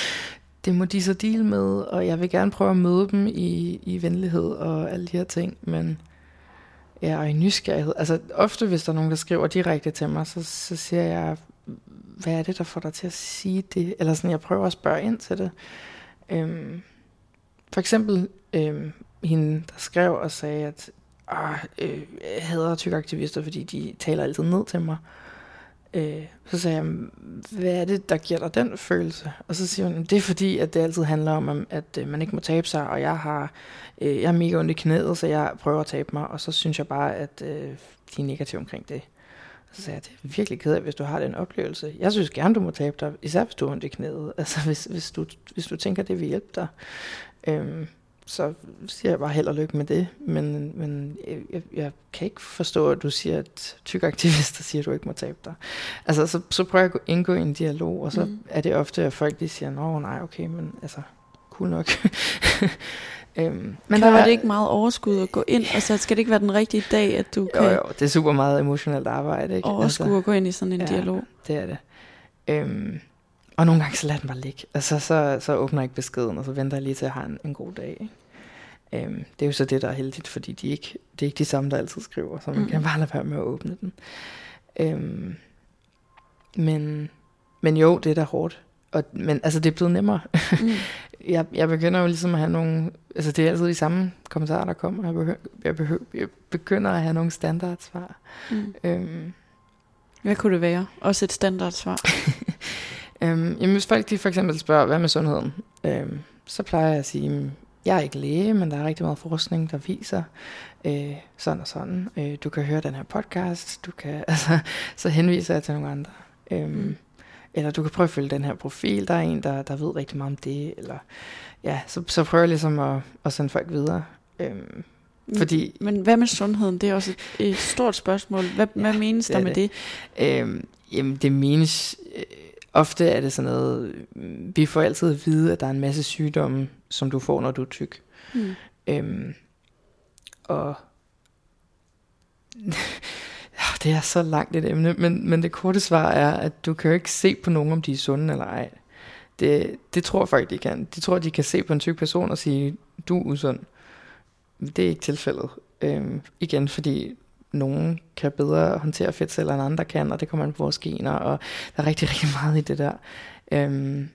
<laughs> det må de så deal med, og jeg vil gerne prøve at møde dem i, i venlighed og alle de her ting, men ja, og i nysgerrighed. Altså ofte, hvis der er nogen, der skriver direkte til mig, så, så siger jeg, hvad er det, der får dig til at sige det? Eller sådan, jeg prøver at spørge ind til det. Øhm, for eksempel øhm, hende, der skrev og sagde, at ah, øh, jeg hader tykke aktivister, fordi de taler altid ned til mig. Øh, så sagde jeg, hvad er det, der giver dig den følelse? Og så siger hun, det er fordi, at det altid handler om, at øh, man ikke må tabe sig, og jeg har øh, jeg er mega ondt i knæet, så jeg prøver at tabe mig, og så synes jeg bare, at øh, de er negative omkring det. Så sagde jeg, det er virkelig ked af, hvis du har den oplevelse. Jeg synes gerne, du må tabe dig, især hvis du har ondt i knæet. Altså hvis, hvis, du, hvis du tænker, det vil hjælpe dig. Øh, så siger jeg bare held og lykke med det. Men, men jeg, jeg, kan ikke forstå, at du siger, at tykaktivister siger, at du ikke må tabe dig. Altså, så, så prøver jeg at indgå i en dialog, og så mm. er det ofte, at folk de siger, nå nej, okay, men altså, cool nok. <laughs> øhm, men der var det ikke meget overskud at gå ind? Altså, skal det ikke være den rigtige dag, at du kan... Jo, jo, det er super meget emotionelt arbejde, ikke? Overskud altså, at gå ind i sådan en ja, dialog. det er det. Øhm, og nogle gange så lader den bare ligge. Altså, så, så åbner jeg ikke beskeden, og så venter jeg lige til, at jeg har en, en god dag. Ikke? Øhm, det er jo så det, der er heldigt, fordi de ikke, det er ikke de samme, der altid skriver, så man mm. kan bare lade være med at åbne den. Øhm, men, men jo, det er da hårdt. Og, men altså, det er blevet nemmere. Mm. <laughs> jeg, jeg begynder jo ligesom at have nogle... Altså, det er altid de samme kommentarer, der kommer. Jeg, behøver, jeg, behøver, jeg begynder at have nogle standardsvar. Mm. Øhm, Hvad kunne det være? Også et standardsvar? <laughs> Øhm, jamen, hvis folk de for eksempel spørger, hvad med sundheden? Øhm, så plejer jeg at sige, jeg er ikke læge, men der er rigtig meget forskning, der viser øh, sådan og sådan. Øh, du kan høre den her podcast, du kan, <laughs> altså, så henviser jeg til nogle andre. Øhm, mm. Eller du kan prøve at følge den her profil, der er en, der, der ved rigtig meget om det. Eller, ja, så, så prøver jeg ligesom at, at sende folk videre. Øhm, fordi, men hvad med sundheden? Det er også et, et stort spørgsmål. Hvad, ja, hvad menes der med det? det? Øhm, jamen, det menes... Øh, ofte er det sådan noget, vi får altid at vide, at der er en masse sygdomme, som du får, når du er tyk. Mm. Øhm, og <laughs> det er så langt et emne, men, men det korte svar er, at du kan jo ikke se på nogen, om de er sunde eller ej. Det, det tror folk, de kan. De tror, de kan se på en tyk person og sige, du er usund. Det er ikke tilfældet. Øhm, igen, fordi nogen kan bedre håndtere fedtceller end andre kan, og det kommer an på vores gener, og der er rigtig, <laughs> rigtig meget i det der. Øhm,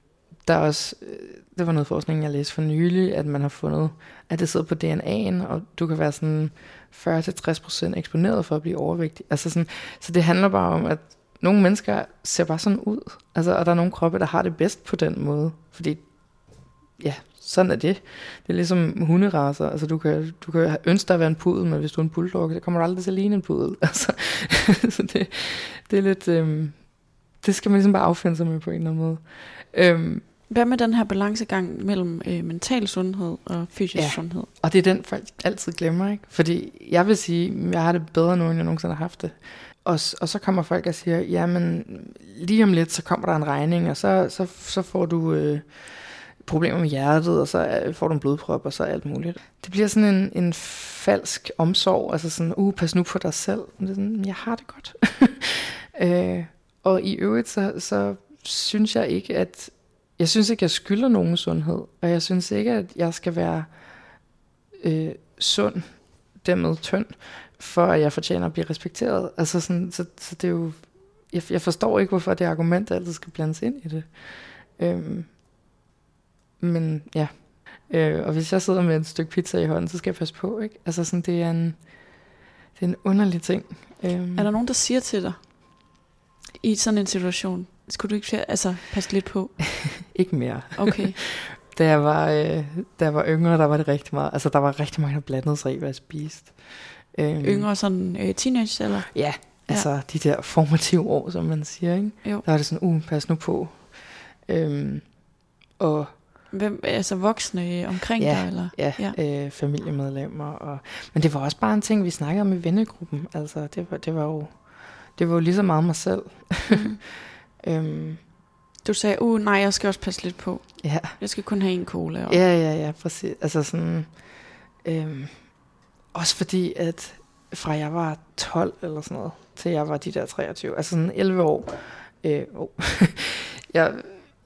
der er også, øh, det var noget forskning, jeg læste for nylig, at man har fundet, at det sidder på DNA'en, og du kan være sådan 40-60% eksponeret for at blive overvægtig. Altså sådan, så det handler bare om, at nogle mennesker ser bare sådan ud. Altså, og der er nogle kroppe, der har det bedst på den måde. Fordi, ja, sådan er det. Det er ligesom hunderaser. Altså, du kan, du kan ønske dig at være en pudel, men hvis du er en bulldog, så kommer du aldrig til at ligne en pudel. <laughs> Altså, så det, det er lidt... Øhm, det skal man ligesom bare affinde sig med på en eller anden måde. Øhm, Hvad med den her balancegang mellem øh, mental sundhed og fysisk ja, sundhed? og det er den, folk altid glemmer, ikke? Fordi jeg vil sige, jeg har det bedre nu, end jeg nogensinde har haft det. Og, og så kommer folk og siger, jamen lige om lidt, så kommer der en regning, og så, så, så får du... Øh, problemer med hjertet, og så får du en blodprop, og så alt muligt. Det bliver sådan en, en falsk omsorg, altså sådan, uh, pas nu på dig selv. Det er sådan, jeg har det godt. <laughs> øh, og i øvrigt, så, så synes jeg ikke, at jeg synes ikke, jeg skylder nogen sundhed, og jeg synes ikke, at jeg skal være øh, sund, dermed tynd, for at jeg fortjener at blive respekteret. Altså sådan, så, så det er jo, jeg, jeg forstår ikke, hvorfor det argument altid skal blandes ind i det. Øhm, men ja. Øh, og hvis jeg sidder med et stykke pizza i hånden, så skal jeg passe på, ikke? Altså sådan, det er en, det er en underlig ting. Øh. Er der nogen, der siger til dig, i sådan en situation, skulle du ikke altså, passe lidt på? <laughs> ikke mere. Okay. <laughs> da, jeg var, øh, da jeg var yngre, der var det rigtig meget. Altså, der var rigtig mange, der blandede sig i, hvad jeg spiste. Øh, yngre, sådan øh, teenage, eller? Ja, altså ja. de der formative år, som man siger, ikke? Jo. Der var det sådan, uh, pas nu på. Øh, og Hvem, altså voksne omkring ja, dig? Eller? Ja, ja. Øh, familiemedlemmer. Og, men det var også bare en ting, vi snakkede om i vennegruppen. Altså, det var, det var jo det var jo lige så meget mig selv. Mm. <laughs> øhm, du sagde, uh, nej, jeg skal også passe lidt på. Ja. Jeg skal kun have en cola. Og... Ja, ja, ja, præcis. Altså sådan, øhm, også fordi, at fra jeg var 12 eller sådan noget, til jeg var de der 23, altså sådan 11 år, øh, oh, <laughs> jeg,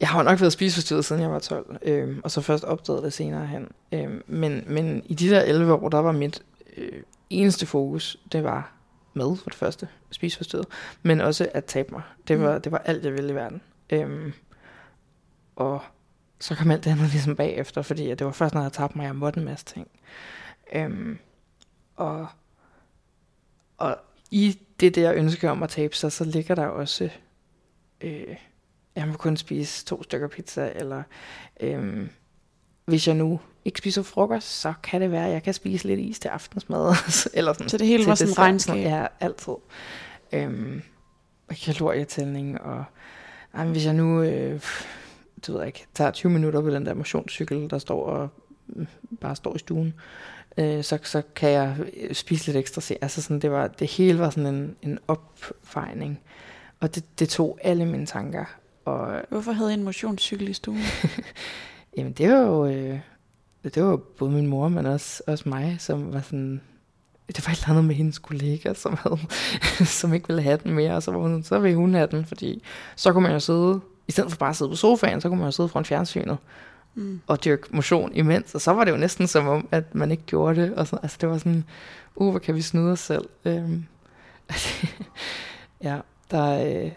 jeg har jo nok været spiseforstyrret, siden jeg var 12, øh, og så først opdaget det senere hen. Øh, men, men i de der 11 år, der var mit øh, eneste fokus, det var mad for det første, spiseforstyrret, men også at tabe mig. Det var, mm. det var alt, jeg ville i verden. Øh, og så kom alt det andet ligesom bagefter, fordi det var først, når jeg tabte mig, jeg måtte en masse ting. Øh, og, og i det der ønske om at tabe sig, så ligger der også... Øh, jeg må kun spise to stykker pizza, eller øhm, hvis jeg nu ikke spiser frokost, så kan det være, at jeg kan spise lidt is til aftensmad. <laughs> eller sådan, så det hele var sådan en regnskab? Ja, altid. Øhm, kalorietælling, og ej, hvis jeg nu, øh, du ved ikke, tager 20 minutter på den der motionscykel, der står og mm, bare står i stuen, øh, så, så kan jeg øh, spise lidt ekstra. Se. Altså sådan, det, var, det hele var sådan en, en opvejning. Og det, det tog alle mine tanker. Og, Hvorfor havde jeg en motionscykel i stuen? <laughs> jamen det var jo, øh, det var både min mor, men også, også mig, som var sådan, det var et eller andet med hendes kollega, som, havde, <laughs> som ikke ville have den mere, og så var hun, så ville hun have den, fordi så kunne man jo sidde, i stedet for bare at sidde på sofaen, så kunne man jo sidde foran fjernsynet Mm. og dyrke motion imens, og så var det jo næsten som om, at man ikke gjorde det, og så, altså det var sådan, uh, hvor kan vi snyde os selv? Øhm, <laughs> ja, der, øh,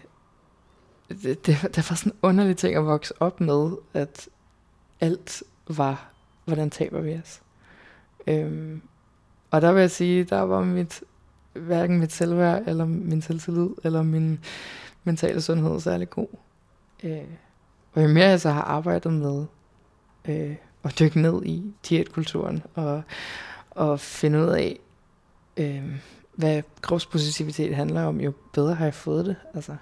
det, det, det var sådan en underlig ting at vokse op med, at alt var, hvordan taber vi os? Øhm, og der vil jeg sige, der var mit, hverken mit selvværd, eller min selvtillid, eller min mentale sundhed særlig god. Øh, og jo mere jeg så har arbejdet med øh, at dykke ned i diætkulturen, og, og finde ud af, øh, hvad kropspositivitet handler om, jo bedre har jeg fået det. Altså,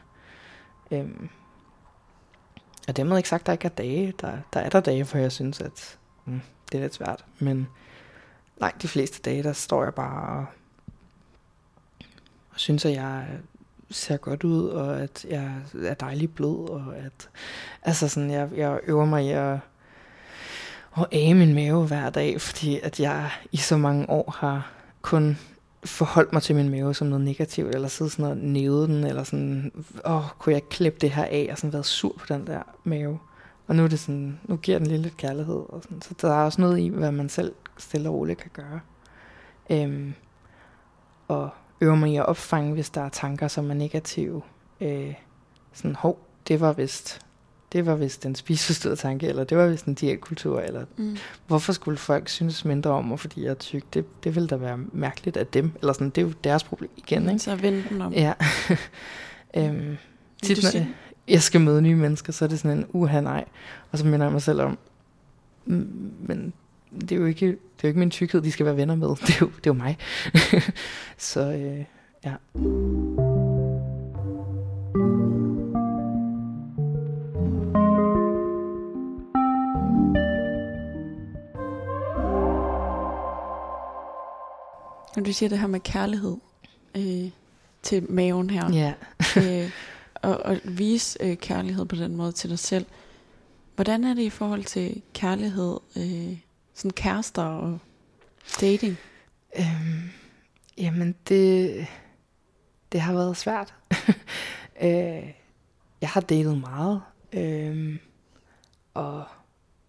Øhm, og dermed ikke sagt, at der ikke er dage. Der, der er der dage, hvor jeg synes, at mm, det er lidt svært. Men langt de fleste dage, der står jeg bare og, og synes, at jeg ser godt ud, og at jeg er dejlig blød, og at altså sådan, jeg, jeg øver mig i at, at æge min mave hver dag, fordi at jeg i så mange år har kun forholdt mig til min mave som noget negativt, eller sidde sådan og nævet den, eller sådan, åh, kunne jeg ikke klippe det her af, og sådan været sur på den der mave. Og nu er det sådan, nu giver den lige lidt kærlighed, og sådan. så der er også noget i, hvad man selv stille og roligt kan gøre. Øhm, og øver mig i at opfange, hvis der er tanker, som er negative. Øh, sådan, hov, det var vist det var vist en spiseforstået tanke, eller det var vist en diætkultur, eller Mm. hvorfor skulle folk synes mindre om mig, fordi jeg er tyk? Det, det ville da være mærkeligt af dem, eller sådan, det er jo deres problem igen, ikke? Så vend den om. Ja. <laughs> øhm, tit, når jeg skal møde nye mennesker, så er det sådan en uha nej, og så minder jeg mig selv om, "Mm, men det er jo ikke, det er jo ikke min tykkhed, de skal være venner med. <laughs> Det er jo, det er jo mig. <laughs> så øh, ja. Når du siger det her med kærlighed øh, til maven her, ja. <laughs> øh, og, og vise øh, kærlighed på den måde til dig selv. Hvordan er det i forhold til kærlighed, øh, sådan kærester og dating? Øhm, jamen, det, det har været svært. <laughs> øh, jeg har datet meget, øhm, og,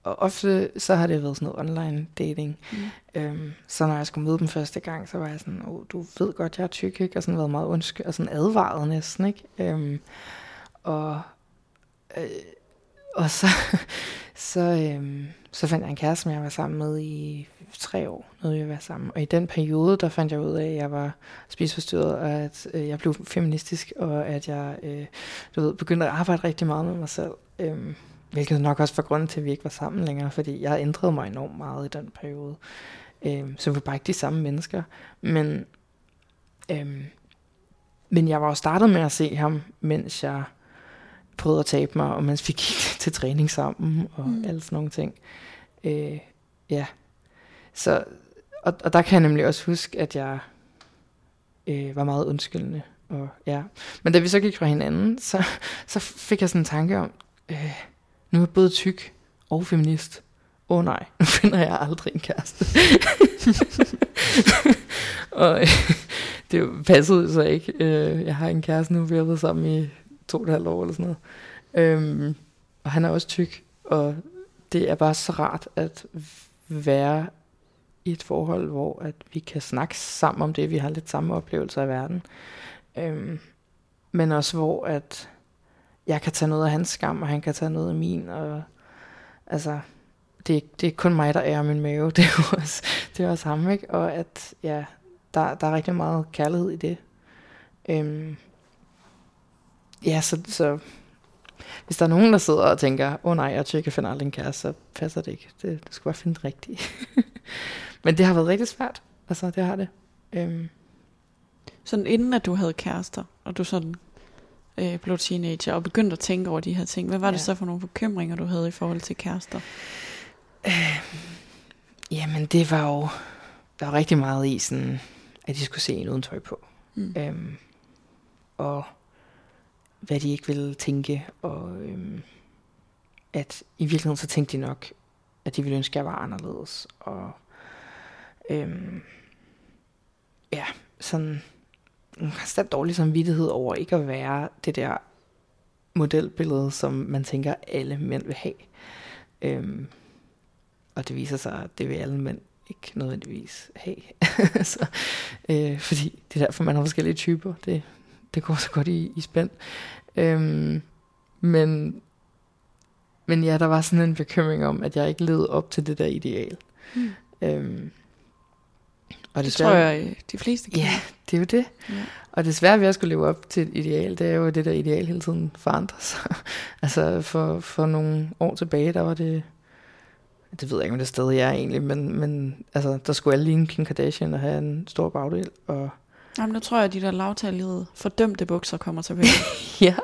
og ofte så har det været sådan noget online dating. Mm. Øhm, så når jeg skulle møde dem første gang, så var jeg sådan, oh, du ved godt, jeg er tyk, ikke? Og sådan været meget undskyld, og sådan advaret næsten, ikke? Øhm, og, øh, og så, <laughs> så, øhm, så fandt jeg en kæreste, som jeg var sammen med i tre år, nåede vi at være sammen. Og i den periode, der fandt jeg ud af, at jeg var spiseforstyrret, og at øh, jeg blev feministisk, og at jeg øh, du ved, begyndte at arbejde rigtig meget med mig selv. Øhm, hvilket nok også var grunden til, at vi ikke var sammen længere, fordi jeg ændrede mig enormt meget i den periode. Øhm, så vi var bare ikke de samme mennesker. Men, øhm, men jeg var jo startet med at se ham, mens jeg prøvede at tabe mig, og mens vi gik <laughs> til træning sammen, og Mm. alle sådan nogle ting. Øh, ja. Så, og, og der kan jeg nemlig også huske, at jeg øh, var meget undskyldende. Og, ja. Men da vi så gik fra hinanden, så, så fik jeg sådan en tanke om, øh, nu er jeg både tyk og feminist. Åh oh, nej, nu finder jeg aldrig en kæreste. <laughs> og øh, <laughs> det passede så ikke. Øh, jeg har en kæreste nu, vi har været sammen i to og et halvt år eller sådan noget. Øhm, og han er også tyk, og det er bare så rart at være i et forhold, hvor at vi kan snakke sammen om det, vi har lidt samme oplevelser af verden. Øhm, men også hvor at jeg kan tage noget af hans skam, og han kan tage noget af min, og altså, det, det er kun mig, der ærer min mave, <laughs> det er jo også, det er også ham, ikke? Og at, ja, der, der er rigtig meget kærlighed i det. Øhm, ja, så, så hvis der er nogen, der sidder og tænker, åh oh, nej, jeg tykker, jeg finder aldrig en kæreste, så passer det ikke. Det, du skal bare finde det rigtige. <laughs> Men det har været rigtig svært. Altså, det har det. Øhm, Sådan inden at du havde kærester, og du sådan øh, blev teenager, og begyndte at tænke over de her ting, hvad var det Ja. så for nogle bekymringer, du havde i forhold til kærester? Jamen, det var jo... Der var rigtig meget i sådan, at de skulle se en uden tøj på. Mm. Øhm, og hvad de ikke ville tænke. Og øhm, at i virkeligheden så tænkte de nok, at de ville ønske, at jeg var anderledes. Og øhm, ja, sådan konstant dårlig samvittighed over ikke at være det der modelbillede, som man tænker, alle mænd vil have. Øhm, og det viser sig, at det vil alle mænd ikke nødvendigvis have. <laughs> så, øh, fordi det er derfor, man har forskellige typer. Det, det går så godt i, i spænd. Øhm, men, men ja, der var sådan en bekymring om, at jeg ikke levede op til det der ideal. Mm. Øhm, og Det tror jeg, øh, de fleste kan. Ja, det er jo det. Ja. Og det svære ved at skulle leve op til et ideal, det er jo, at det der ideal hele tiden forandrer sig. <laughs> altså for, for nogle år tilbage, der var det... Det ved jeg ikke, om det stadig er egentlig, men, men altså, der skulle alle ligne Kim Kardashian og have en stor bagdel. Og Jamen, nu tror jeg, at de der lavtalede fordømte bukser kommer tilbage. <laughs> ja,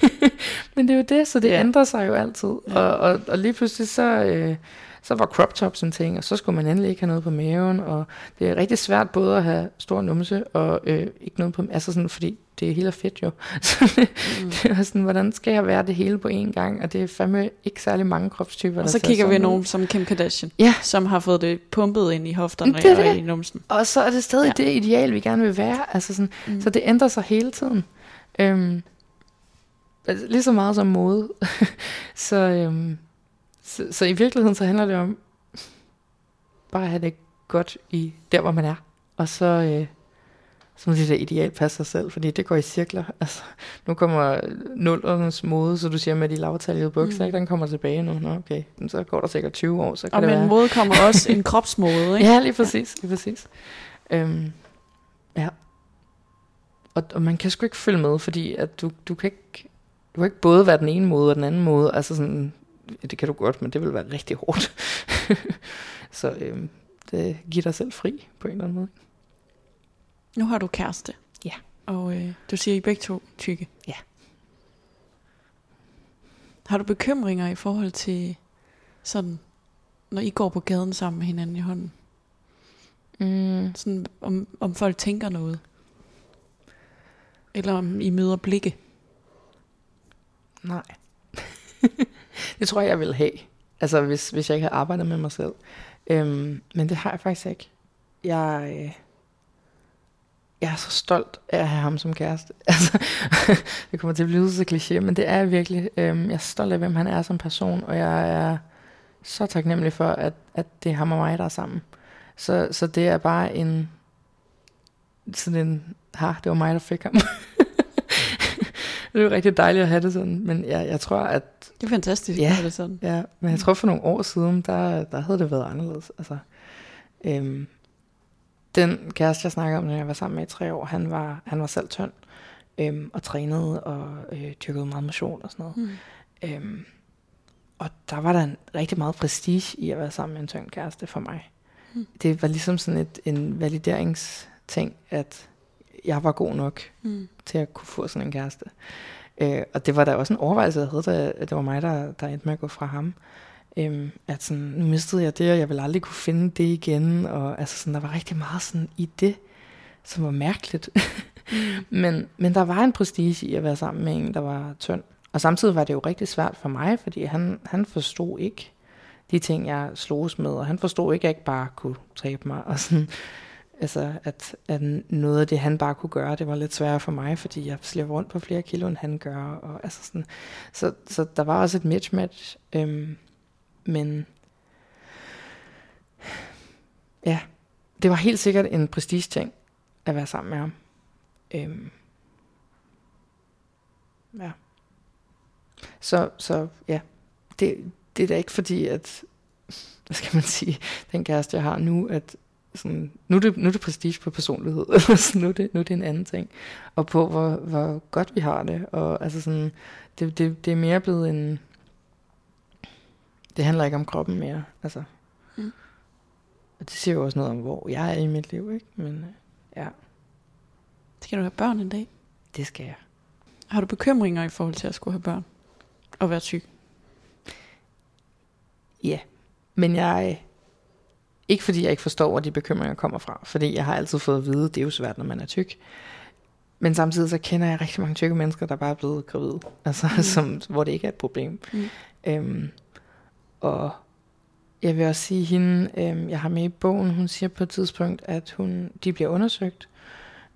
<laughs> men det er jo det, så det Ja. ændrer sig jo altid. Ja. Og, og, og lige pludselig så, øh, så var crop tops en ting, og så skulle man endelig ikke have noget på maven, og det er rigtig svært både at have stor numse og øh, ikke noget på altså sådan, fordi det er fedt jo. <laughs> Så det, Mm. det er sådan, hvordan skal jeg være det hele på én gang? Og det er fandme ikke særlig mange kropstyper, Og så kigger vi sådan nogen som Kim Kardashian, Ja. som har fået det pumpet ind i hofterne Det er og det. i numsen. Og så er det stadig ja. det ideal, vi gerne vil være. Altså sådan, Mm. Så det ændrer sig hele tiden. Øhm, altså, lige så meget som mode. <laughs> så, øhm, så, så i virkeligheden så handler det om bare at have det godt i der, hvor man er. Og så, øh, så må det der ideal passe sig selv, fordi det går i cirkler. <laughs> Altså, nu kommer nullernes mode, så du siger med de lavtallige bukser, Mm. mm. den kommer tilbage nu. Nå, okay, så går der sikkert 20 år, så kan Og det med være... mode kommer <laughs> også en kropsmode, ikke? Ja, lige præcis. Lige præcis. Øhm, ja. Og, og man kan sgu ikke følge med, fordi at du, du, kan ikke, du kan ikke både være den ene måde og den anden måde. Altså sådan, det kan du godt, men det vil være rigtig hårdt. <laughs> så øhm, det giver dig selv fri på en eller anden måde. Nu har du kæreste. Ja. Og øh, du siger, I begge to tykke. Ja. Har du bekymringer i forhold til sådan, når I går på gaden sammen med hinanden i hånden? Mm. Sådan, om, om folk tænker noget? Eller om I møder blikke? Nej. <laughs> det tror jeg, jeg vil have. Altså, hvis, hvis jeg ikke havde arbejdet med mig selv. Øhm, men det har jeg faktisk ikke. Jeg, øh, jeg er så stolt af at have ham som kæreste. <laughs> Altså, det kommer til at blive så kliché, men det er jeg virkelig. Øhm, jeg er stolt af, hvem han er som person, og jeg er så taknemmelig for, at, at det er ham og mig, der er sammen. Så, så det er bare en... Sådan en... Ha, det var mig, der fik ham. <laughs> det er jo rigtig dejligt at have det sådan, men jeg, jeg tror, at Det er fantastisk, Ja. at have det sådan. Ja, men jeg tror for nogle år siden, der, der havde det været anderledes. Altså, øhm, den kæreste, jeg snakker om, når jeg var sammen med i tre år, han var, han var selv tynd, øhm, og trænede og øh, dyrkede meget motion og sådan noget. Mm. Øhm, og der var der en rigtig meget prestige i at være sammen med en tynd kæreste for mig. Mm. Det var ligesom sådan et, en valideringsting, at jeg var god nok Mm. til at kunne få sådan en kæreste. Øh, og det var da også en overvejelse, jeg havde, da det var mig, der, der endte med at gå fra ham. Øhm, at sådan, nu mistede jeg det, og jeg ville aldrig kunne finde det igen. Og altså sådan, der var rigtig meget sådan i det, som var mærkeligt. Mm. <laughs> men, men der var en prestige i at være sammen med en, der var tynd. Og samtidig var det jo rigtig svært for mig, fordi han, han forstod ikke de ting, jeg sloges med. Og han forstod ikke, at jeg ikke bare kunne tabe mig. Og sådan, altså, at, at noget af det, han bare kunne gøre, det var lidt sværere for mig, fordi jeg slæber rundt på flere kilo, end han gør. Og, altså sådan, så, så der var også et mismatch. Øhm, men ja, det var helt sikkert en prestige ting at være sammen med ham. Øhm, ja. Så, så ja, det, det er da ikke fordi, at, <laughs> hvad skal man sige, den kæreste, jeg har nu, at sådan, nu, er det, nu er det prestige på personlighed, <laughs> nu, er det, nu er det en anden ting, og på hvor, hvor godt vi har det, og altså sådan, det, det, det er mere blevet en, det handler ikke om kroppen mere, altså, Mm. og det siger jo også noget om, hvor jeg er i mit liv, ikke, men øh, ja, Skal du have børn en dag? det skal jeg. Har du bekymringer i forhold til at skulle have børn? Og være tyk? Ja, men jeg, Ikke fordi jeg ikke forstår, hvor de bekymringer kommer fra, fordi jeg har altid fået at vide, det er jo svært, når man er tyk. Men samtidig så kender jeg rigtig mange tykke mennesker, der bare er blevet gravide, <laughs> altså, mm. som, hvor det ikke er et problem. Mm. Øhm, og jeg vil også sige hende, øhm, jeg har med i bogen, hun siger på et tidspunkt, at hun, de bliver undersøgt.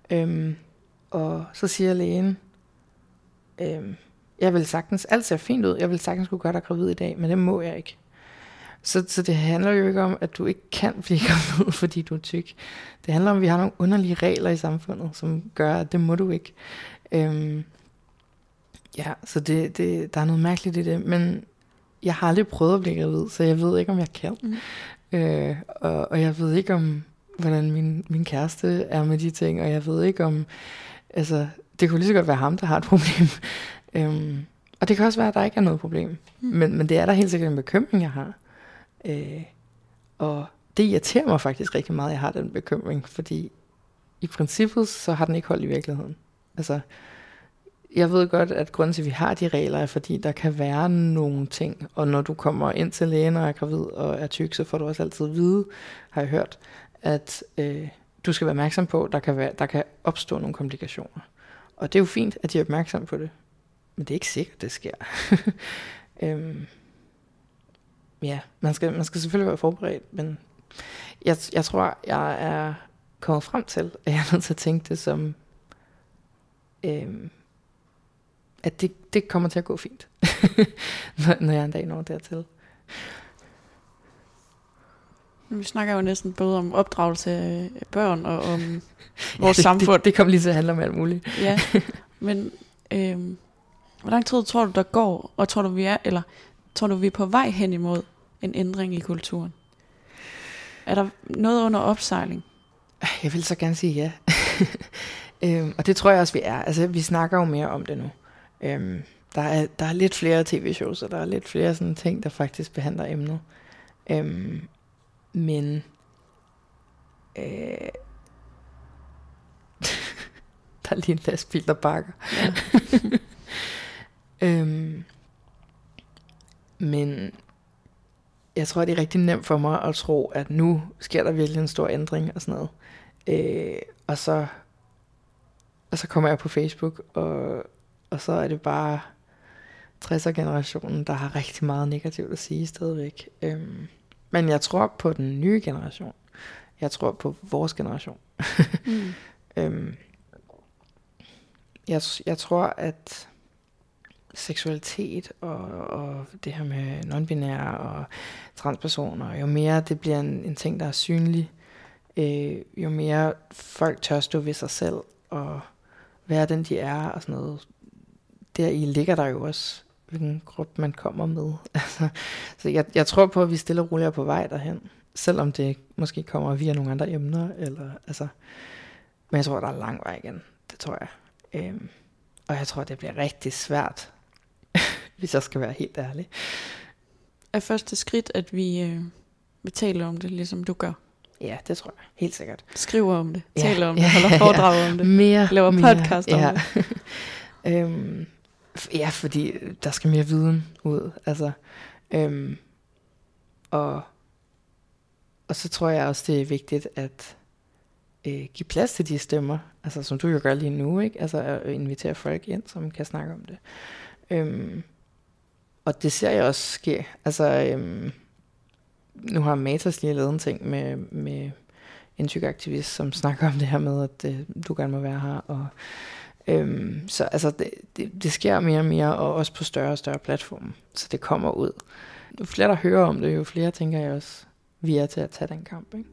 Øhm, og så siger lægen, øhm, jeg vil sagtens, alt ser fint ud, jeg vil sagtens kunne gøre dig gravid i dag, men det må jeg ikke. Så, så det handler jo ikke om, at du ikke kan blive gravid, <laughs> fordi du er tyk. Det handler om, at vi har nogle underlige regler i samfundet, som gør, at det må du ikke. Øhm, ja, så det, det, der er noget mærkeligt i det, men jeg har aldrig prøvet at blive gravid, så jeg ved ikke, om jeg kan. Mm. Øh, og, og jeg ved ikke om, hvordan min, min kæreste er med de ting, og jeg ved ikke om, altså, det kunne lige så godt være ham, der har et problem. <laughs> øhm, og det kan også være, at der ikke er noget problem. Mm. Men, men det er der helt sikkert en bekymring, jeg har. Øh, og det irriterer mig faktisk rigtig meget, at jeg har den bekymring, fordi i princippet, så har den ikke holdt i virkeligheden. Altså, jeg ved godt, at grunden til, at vi har de regler, er fordi, der kan være nogle ting, og når du kommer ind til lægen og er gravid og er tyk, så får du også altid at vide, har jeg hørt, at øh, du skal være opmærksom på, at der kan, være, der kan opstå nogle komplikationer. Og det er jo fint, at de er opmærksom på det, men det er ikke sikkert, det sker. <laughs> øhm, ja, man skal, man skal selvfølgelig være forberedt, men jeg, jeg tror, jeg er kommet frem til, at jeg er nødt til at tænke det som, øhm, at det, det kommer til at gå fint, <laughs> når, når jeg en dag når dertil. Vi snakker jo næsten både om opdragelse af børn og om <laughs> vores ja, det, samfund. Det, det kommer lige til at handle om alt muligt. ja, <laughs> men øhm, hvor lang tid tror du, der går, og tror du, vi er, eller tror du, vi er på vej hen imod en ændring i kulturen? Er der noget under opsejling? Jeg vil så gerne sige ja. <laughs> øhm, og det tror jeg også, vi er. Altså, vi snakker jo mere om det nu. Øhm, der, er, der er lidt flere tv-shows, og der er lidt flere sådan ting, der faktisk behandler emnet. Øhm, men øh, <laughs> der er lige en lastbil, der bakker. Ja. <laughs> øhm, men jeg tror, det er rigtig nemt for mig at tro, at nu sker der virkelig en stor ændring og sådan noget. Øh, og så og så kommer jeg på Facebook, og, og så er det bare 60'er-generationen, der har rigtig meget negativt at sige stadigvæk. Øhm, men jeg tror på den nye generation. Jeg tror på vores generation. mm. <laughs> øhm, jeg, jeg tror, at seksualitet og, og det her med nonbinære og transpersoner, jo mere det bliver en, en ting, der er synlig, øh, jo mere folk tør stå ved sig selv og være den, de er og sådan noget. Der i ligger der jo også, hvilken gruppe man kommer med. <laughs> Altså, så jeg, jeg tror på, at vi stille og roligt er på vej derhen. Selvom det måske kommer via nogle andre emner. Eller, altså, men jeg tror, der er lang vej igen. Det tror jeg. Øhm, og jeg tror, det bliver rigtig svært, hvis jeg skal være helt ærlig. Er første skridt, at vi, øh, vi taler om det, ligesom du gør? Ja, det tror jeg. Helt sikkert. Skriver om det, ja, taler om det, holder <laughs> foredrag ja, om det, mere, laver mere, podcast om ja. det. <laughs> øhm, ja, fordi der skal mere viden ud. Altså, øhm, og, og så tror jeg også, det er vigtigt at øh, give plads til de stemmer, altså som du jo gør lige nu, ikke? Altså at invitere folk ind, som kan snakke om det. Øhm, og det ser jeg også ske. Altså, øhm, nu har Matas lige lavet en ting med, med en tyk aktivist, som snakker om det her med, at øh, du gerne må være her. Og, øhm, så altså, det, det, det sker mere og mere, og også på større og større platforme. Så det kommer ud. Jo flere der hører om det, jo flere tænker jeg også, vi er til at tage den kamp. Ikke?